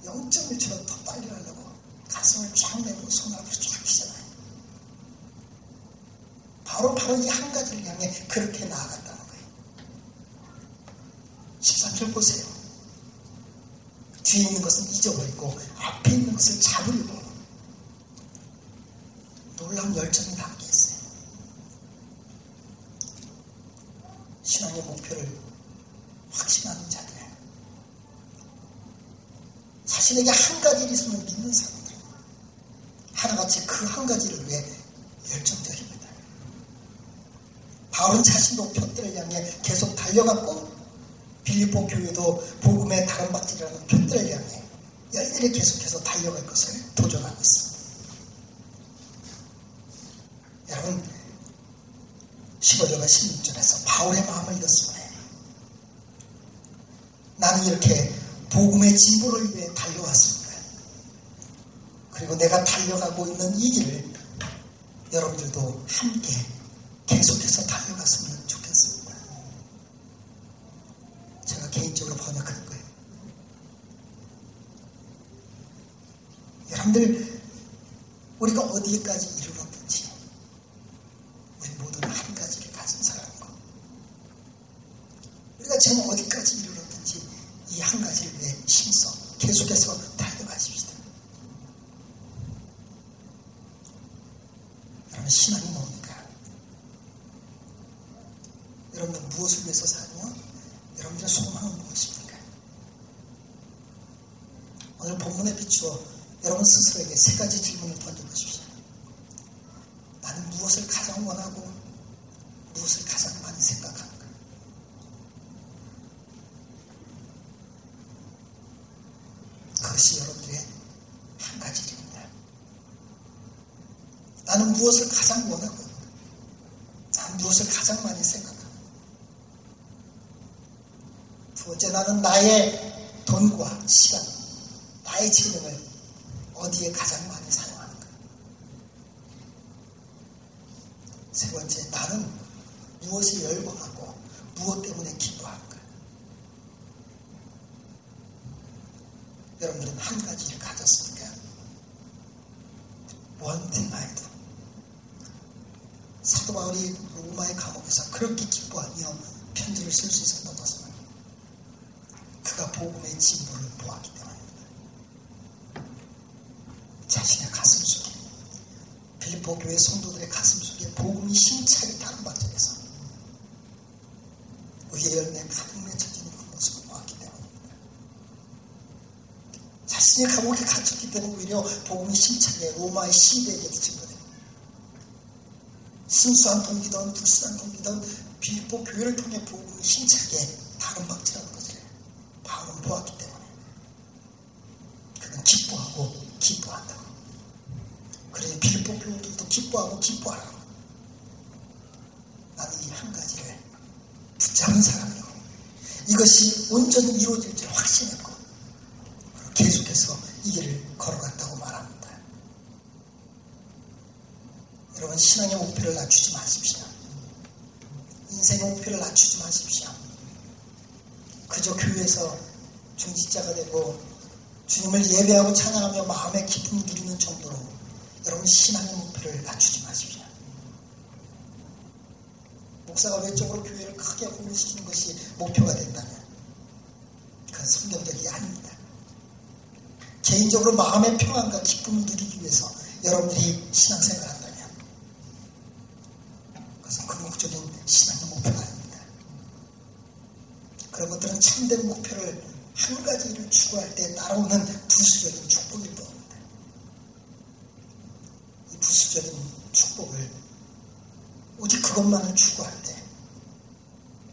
S3: 0.1초라도 더 빨리 하려고 가슴을 쫙 내밀고 손 앞으로 쫙 피잖아요. 바로 바로 이 한 가지를 향해 그렇게 나아갔다는 거예요. 13절 보세요. 뒤에 있는 것은 잊어버리고 앞에 있는 것을 잡으려고 놀라운 열정이 담겨 있어요. 신앙의 목표를 확신하는 자들. 자신에게 한 가지를 있으면 믿는 사람들. 하나같이 그 한 가지를 위해 열정적입니다. 바울은 자신도 표대를 향해 계속 달려갔고 빌립보 교회도 복음의 다른 박질이라는 표대를 향해 열렬히 계속해서 달려갈 것을 도전하고 있습니다. 여러분 15절과 16절에서 바울의 마음을 이렇습니다. 나는 이렇게 복음의 진보를 위해 달려왔습니다. 그리고 내가 달려가고 있는 이 길을 여러분들도 함께 계속해서 달려갔으면 좋겠습니다. 제가 개인적으로 번역한 거예요. 여러분들, 우리가 어디까지 우리 모두는 한 가지를 가진 사람이고, 우리가 지금 어디까지 이르렀든지, 이 한 가지를 위해 힘써 계속해서 달려가십시다. 여러분, 신앙이 뭡니까? 여러분들 무엇을 위해서 사며, 여러분들의 소망은 무엇입니까? 오늘 본문에 비추어 여러분 스스로에게 세 가지 질문을 던져보십시오. 나는 무엇을 가장 원하고 무엇을 가장 많이 생각하는가? 그것이 여러분들의 한 가지 일입니다. 나는 무엇을 가장 원하고 나는 무엇을 가장 많이 생각하고 두 번째 나는 나의 돈과 시간, 나의 재능을 어디에 가장 많이 사용하는가? 세 번째, 나는 무엇에 열광하고 무엇 때문에 기도하는가? 여러분들은 한 가지를 가졌습니까? One thing I do. 사도 바울이 로마의 감옥에서 그렇게 기뻐하며 편지를 쓸 수 있었던 것은 그가 복음의 진보를 보았기 때문입니다. 자신의 가슴 속에 빌립보 교회 성도들의 가슴 속에 복음이 힘차게 다른 방전에서 의의 열매 가득 맺혀지는 그 모습을 보았기 때문입니다. 자신의 감옥에 갇혔기 때문에 오히려 복음이 힘차게 로마의 시대에게 증거됩니다. 순수한 동기든 불순한 동기든 빌립보 교회를 통해 복음이 힘차게 다른 방지라는 것을 바울은 보았기 때문에 그는 기뻐하고 기뻐한다고. 그러니 빌립보 교우들도 기뻐하고 기뻐하라고. 나는 이 한 가지를 붙잡은 사람이고 이것이 온전히 이루어질 줄 확신했고 계속해서 이 길을 걸어갔다고 말합니다. 여러분 신앙의 목표를 낮추지 마십시오. 인생의 목표를 낮추지 마십시오. 그저 교회에서 중직자가 되고 주님을 예배하고 찬양하며 마음의 기쁨을 누리는 정도로 여러분 신앙의 목표를 낮추지 마십시오. 목사가 외적으로 교회를 크게 공부시키는 것이 목표가 된다면 그건 성경적이 아닙니다. 개인적으로 마음의 평안과 기쁨을 누리기 위해서 여러분들이 신앙생활을 한다면 그것은 궁극적인 신앙의 목표가 아닙니다. 그런 것들은 참된 목표를 한 가지를 추구할 때 따라오는 부수적인 축복일 뿐입니다. 이 부수적인 축복을 오직 그것만을 추구할 때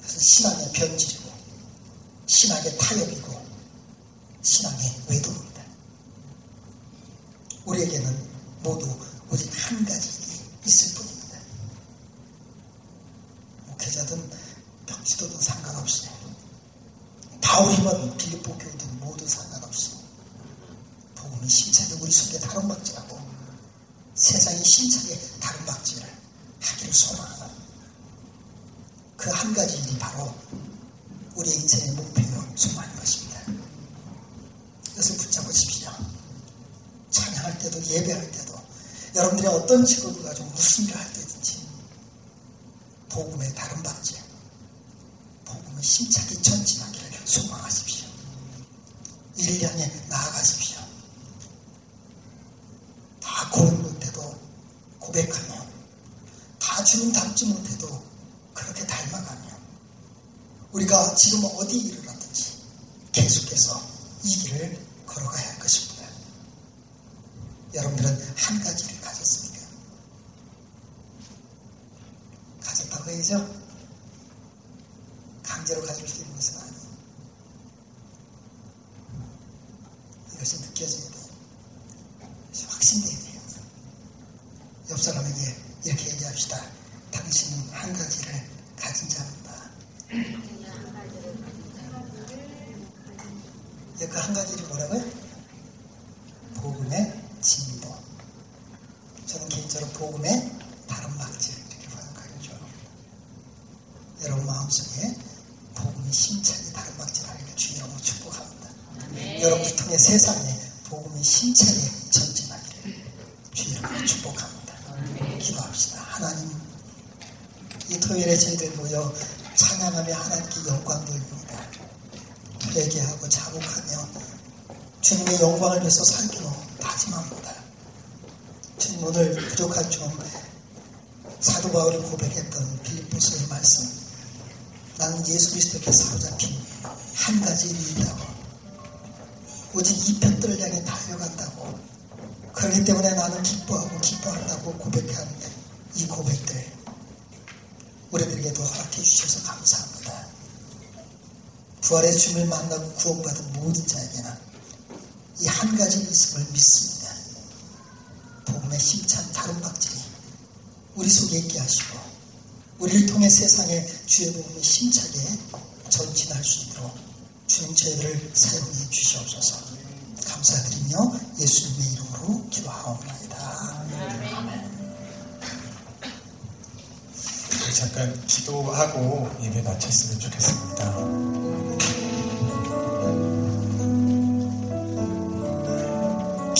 S3: 그것은 신앙의 변질이고 신앙의 타협이고 신앙의 외도입니다. 우리에게는 모두 오직 한 가지 일이 있을 뿐입니다. 목회자든 벽지도든 상관없이 바울이면 빌립보 교우든 모두 상관없이 복음이 심차게 우리 속에 다른 박질하고 세상이 심차게 다른 박질을 하기를 소망하는 그 한 가지 일이 바로 우리의 인생의 목표요 소망인 것입니다. 이것을 붙잡으십시오. 찬양할 때도 예배할 때도 여러분들이 어떤 직업을 가지고 무슨 일을 할 때든지 복음의 다른 박질 복음을 심차게 전진하기를 소망하십시오. 이를 향해 나아가십시오. 다 고른 못해도 고백하며 다 주님 닮지 못해도 그렇게 닮아가며 우리가 지금 어디 이르렀든지 계속해서 이 길을 걸어가야 할 것입니다. 여러분들은 한 가지를 가졌습니까? 가졌다고 해야죠? 강제로 가질 수 있는 것은 아니에요. 이것이 느껴져야 돼요. 이것이 확신돼야 돼요. 옆 사람에게 이렇게 얘기합시다. 당신은 한 가지를 가진 자입니다. 그 한 가지를 뭐라고요? 복음의 진보. 저는 개인적으로 복음의 여러분 마음속에 복음이 심차게 다름박질하기를 주님으로 축복합니다. 여러분을 통해 세상에 복음이 심차게 전진하기를 주님으로 축복합니다. 기도합시다. 하나님 이 토요일에 저희들 모여 찬양하며 하나님께 영광 돌립니다. 회개하고 자복하며 위해서 살기로 다짐합니다. 주님 오늘 부족한 좀 사도 바울이 고백했던 빌립보서의 말씀 나는 예수 그리스도께 사로잡힌 한 가지 일이 있다고 오직 이 편들을 향해 달려간다고 그렇기 때문에 나는 기뻐하고 기뻐한다고 고백한 이 고백들 우리들에게도 허락해 주셔서 감사합니다. 부활의 주님을 만나고 구원받은 모든 자에게는 이 한 가지 있음을 믿습니다. 복음의 심찬 다름박질이 우리 속에 있게 하시고 우리를 통해 세상에 주의 복음이 심차게 전진할 수 있도록 주님 저희들을 사용해 주시옵소서 감사드리며 예수님의 이름으로 기도하옵나이다.
S1: 잠깐 기도하고 예배 마쳤으면 좋겠습니다.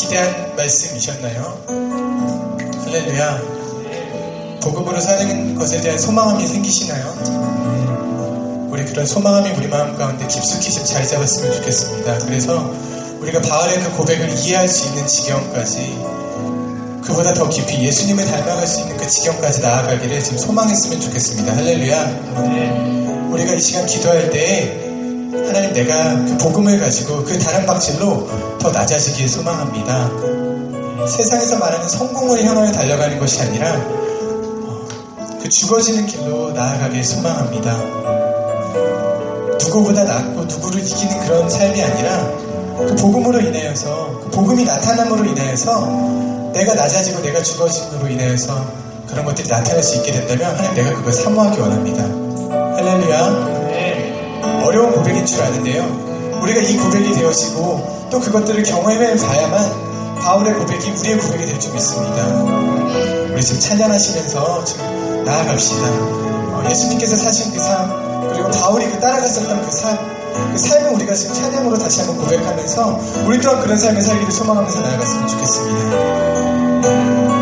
S1: 기대한 말씀이셨나요? 할렐루야. 복음으로 사는 것에 대한 소망함이 생기시나요? 우리 그런 소망함이 우리 마음 가운데 깊숙이 좀 자리 잡았으면 좋겠습니다. 그래서 우리가 바알의 그 고백을 이해할 수 있는 지경까지 그보다 더 깊이 예수님을 닮아갈 수 있는 그 지경까지 나아가기를 지금 소망했으면 좋겠습니다. 할렐루야. 우리가 이 시간 기도할 때 하나님 내가 그 복음을 가지고 그 다른 박질로 더 낮아지길 소망합니다. 세상에서 말하는 성공을 향하여 달려가는 것이 아니라 어, 그 죽어지는 길로 나아가길 소망합니다. 누구보다 낫고 누구를 이기는 그런 삶이 아니라 그 복음으로 인하여서 그 복음이 나타남으로 인하여서 내가 낮아지고 내가 죽어짐으로 인하여서 그런 것들이 나타날 수 있게 된다면 하나님 내가 그걸 사모하기 원합니다. 할렐루야. 어려운 고백인 줄 아는데요. 우리가 이 고백이 되어지고 또 그것들을 경험해 봐야만 바울의 고백이 우리의 고백이 될 줄 믿습니다. 우리 지금 찬양하시면서 지금 나아갑시다. 어, 예수님께서 사신 그 삶, 그리고 바울이 그 따라갔었던 그 삶, 그 삶을 우리가 지금 찬양으로 다시 한번 고백하면서 우리 또한 그런 삶을 살기를 소망하면서 나아갔으면 좋겠습니다.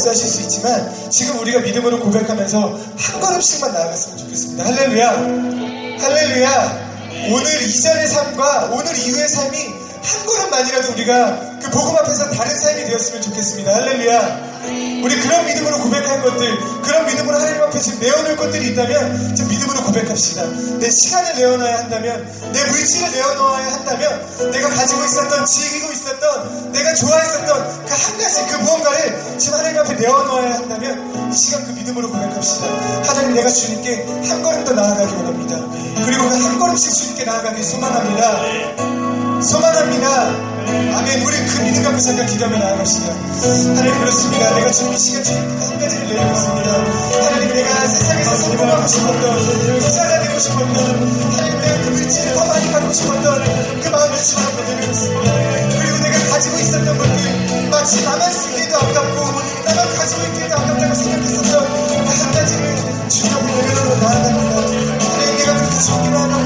S1: 역사하실 수 있지만 지금 우리가 믿음으로 고백하면서 한 걸음씩만 나아갔으면 좋겠습니다. 할렐루야! 할렐루야! 오늘 이전의 삶과 오늘 이후의 삶이 한 걸음만이라도 우리가 그 복음 앞에서 다른 삶이 되었으면 좋겠습니다. 할렐루야! 우리 그런 믿음으로 고백할 것들, 그런 믿음으로 하나님 앞에 지금 내어놓을 것들이 있다면 지금 믿음으로 고백합시다. 내 시간을 내어놔야 한다면, 내 물질을 내어놓아야 한다면, 내가 가지고 있었던, 지니고 있었던, 내가 좋아했었던 그 한 가지, 그 무언가를 지금 하나님 앞에 내어놓아야 한다면 이 시간 그 믿음으로 고백합시다. 하나님 내가 주님께 한 걸음 더 나아가기 원합니다. 그리고 그 한 걸음씩 주님께 나아가길 소망합니다. 소망합니다. 아멘. 우리 그 믿음 갖고 잠깐 기도하며 나아갑시다. 하나님 그렇습니다. 내가 주님 이 시간 주님께 한 가지를 내려놓습니다. 하나님 내가 세상에서 성공하고 싶었던, 부자가 되고 싶었던, 하나님 내가 그 물질을 더 많이 갖고 싶었던 그 마음을 주님 앞에 내려놓습니다. 그리고 내가 가지고 있었던 것들, 마치 나만 쓰기에도 아깝고, 나만 가지고 있기에도 아깝다고 생각했었던 그한 가지를 주님 앞에 내려놓고 나아갑니다. 하나님 내가 그렇게 주님께 나아갑니다. 하나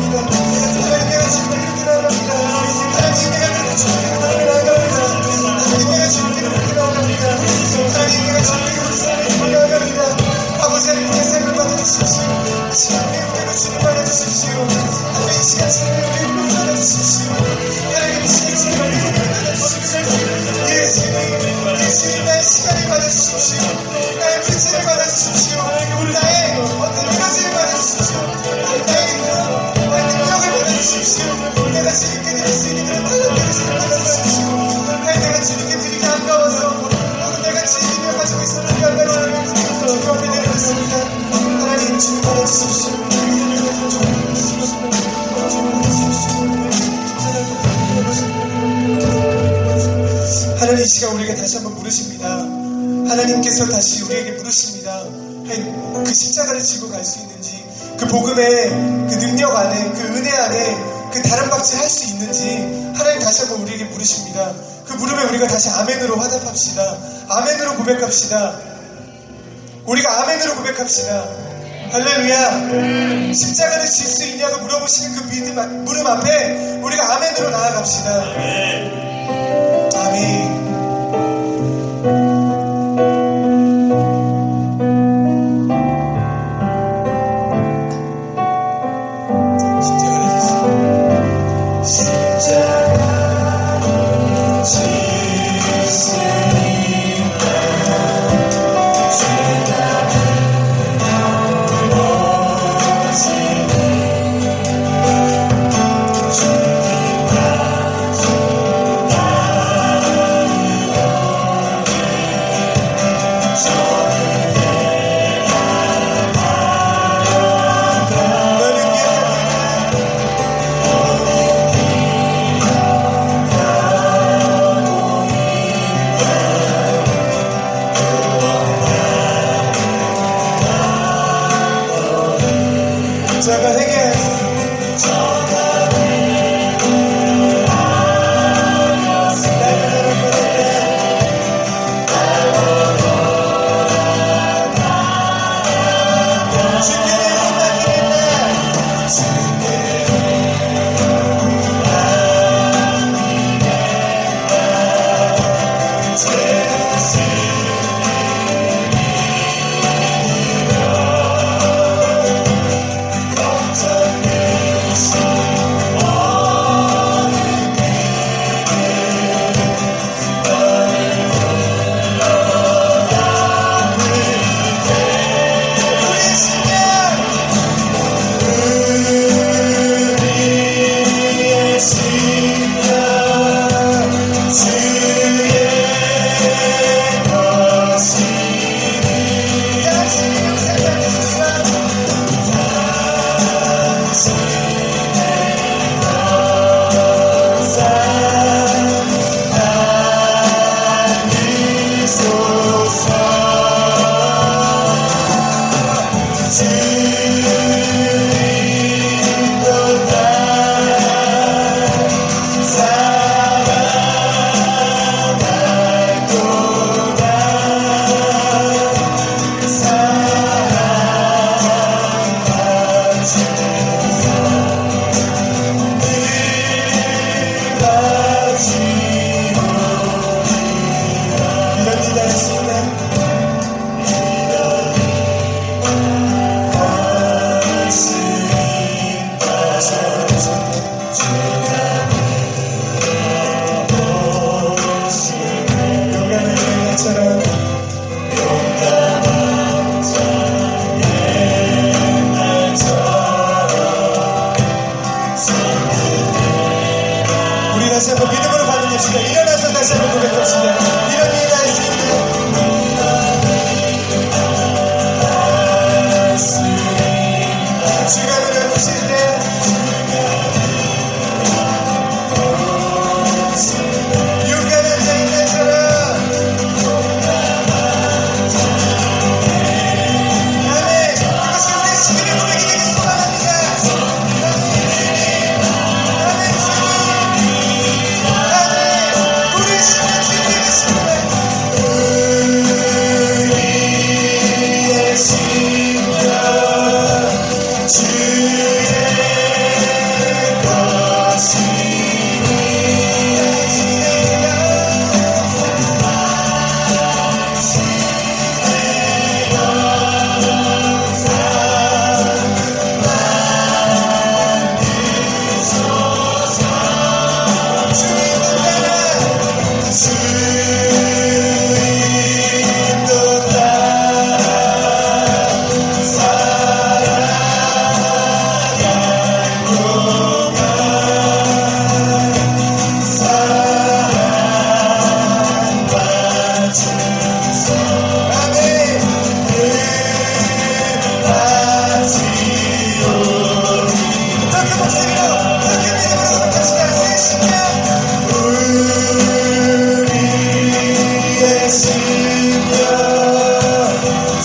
S1: 하나님께서 다시 우리에게. 하나님, 그 십자가를 지고 갈 수 있는지, 그 복음의 그 능력 안에, 그 은혜 안에, 그 다른 박질 할수 있는지, 하나님 다시 한번 우리에게 물으십니다. 그 물음에 우리가 다시 아멘으로 화답합시다. 아멘으로 고백합시다. 우리가 아멘으로 고백합시다. 할렐루야. 십자가를 질 수 있냐고 물어보시는 그 믿음, 물음 앞에 우리가 아멘으로 나아갑시다. 아멘.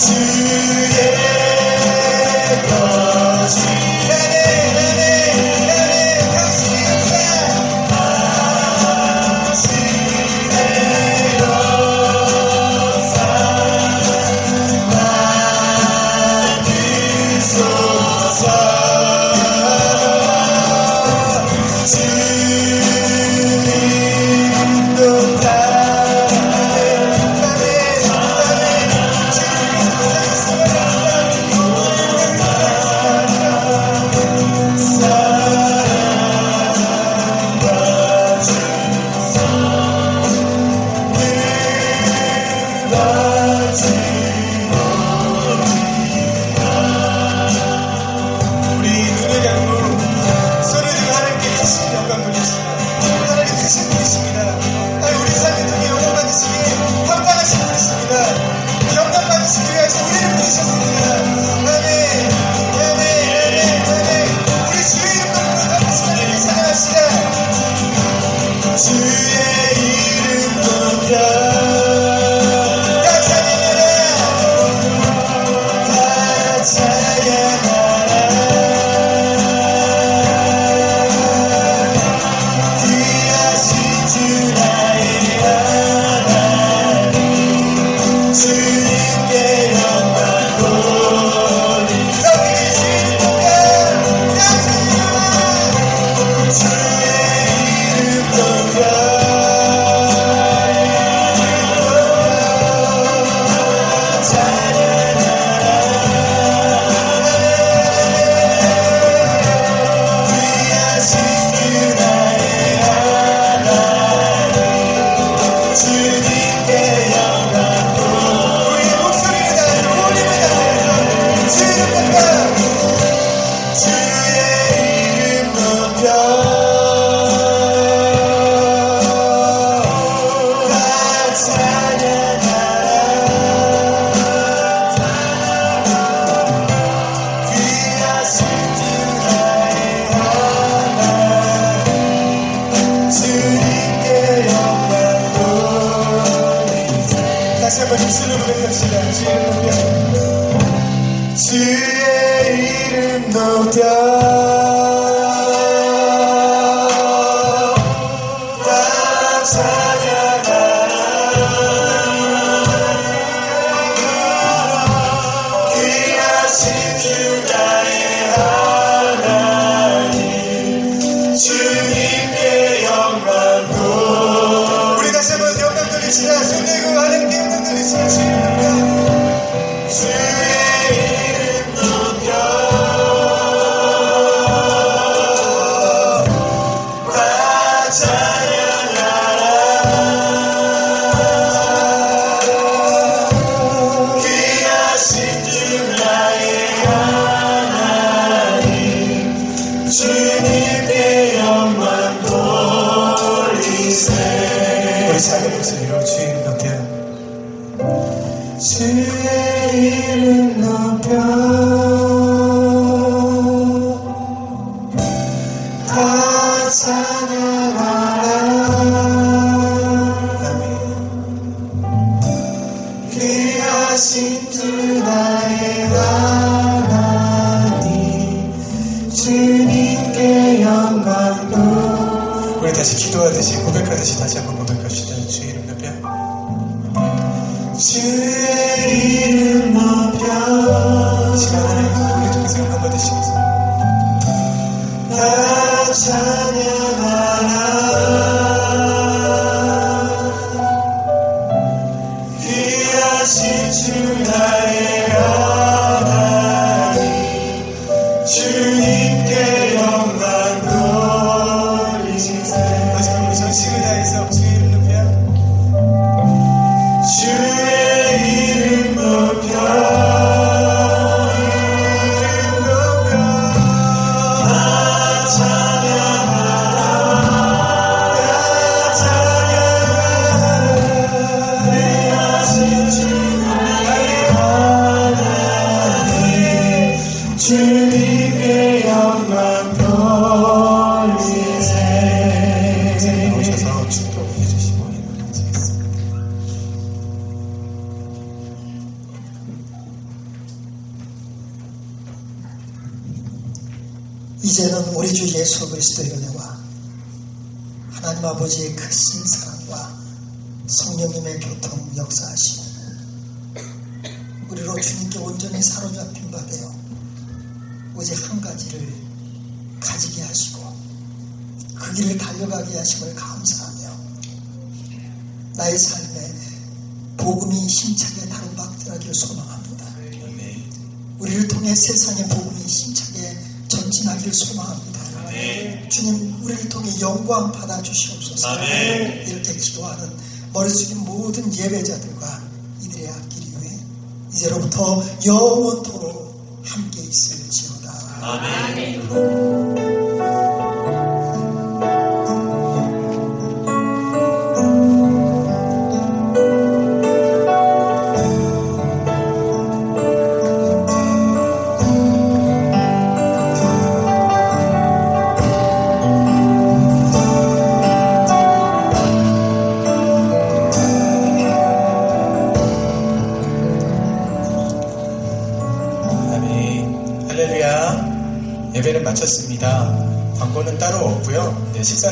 S2: 우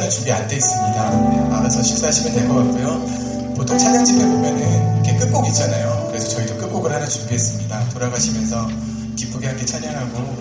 S2: 식사 준비 안 돼 있습니다. 네, 알아서 식사하시면 될 것 같고요. 보통 찬양집에 보면은 이렇게 끝곡 있잖아요. 그래서 저희도 끝곡을 하나 준비했습니다. 돌아가시면서 기쁘게 함께 찬양하고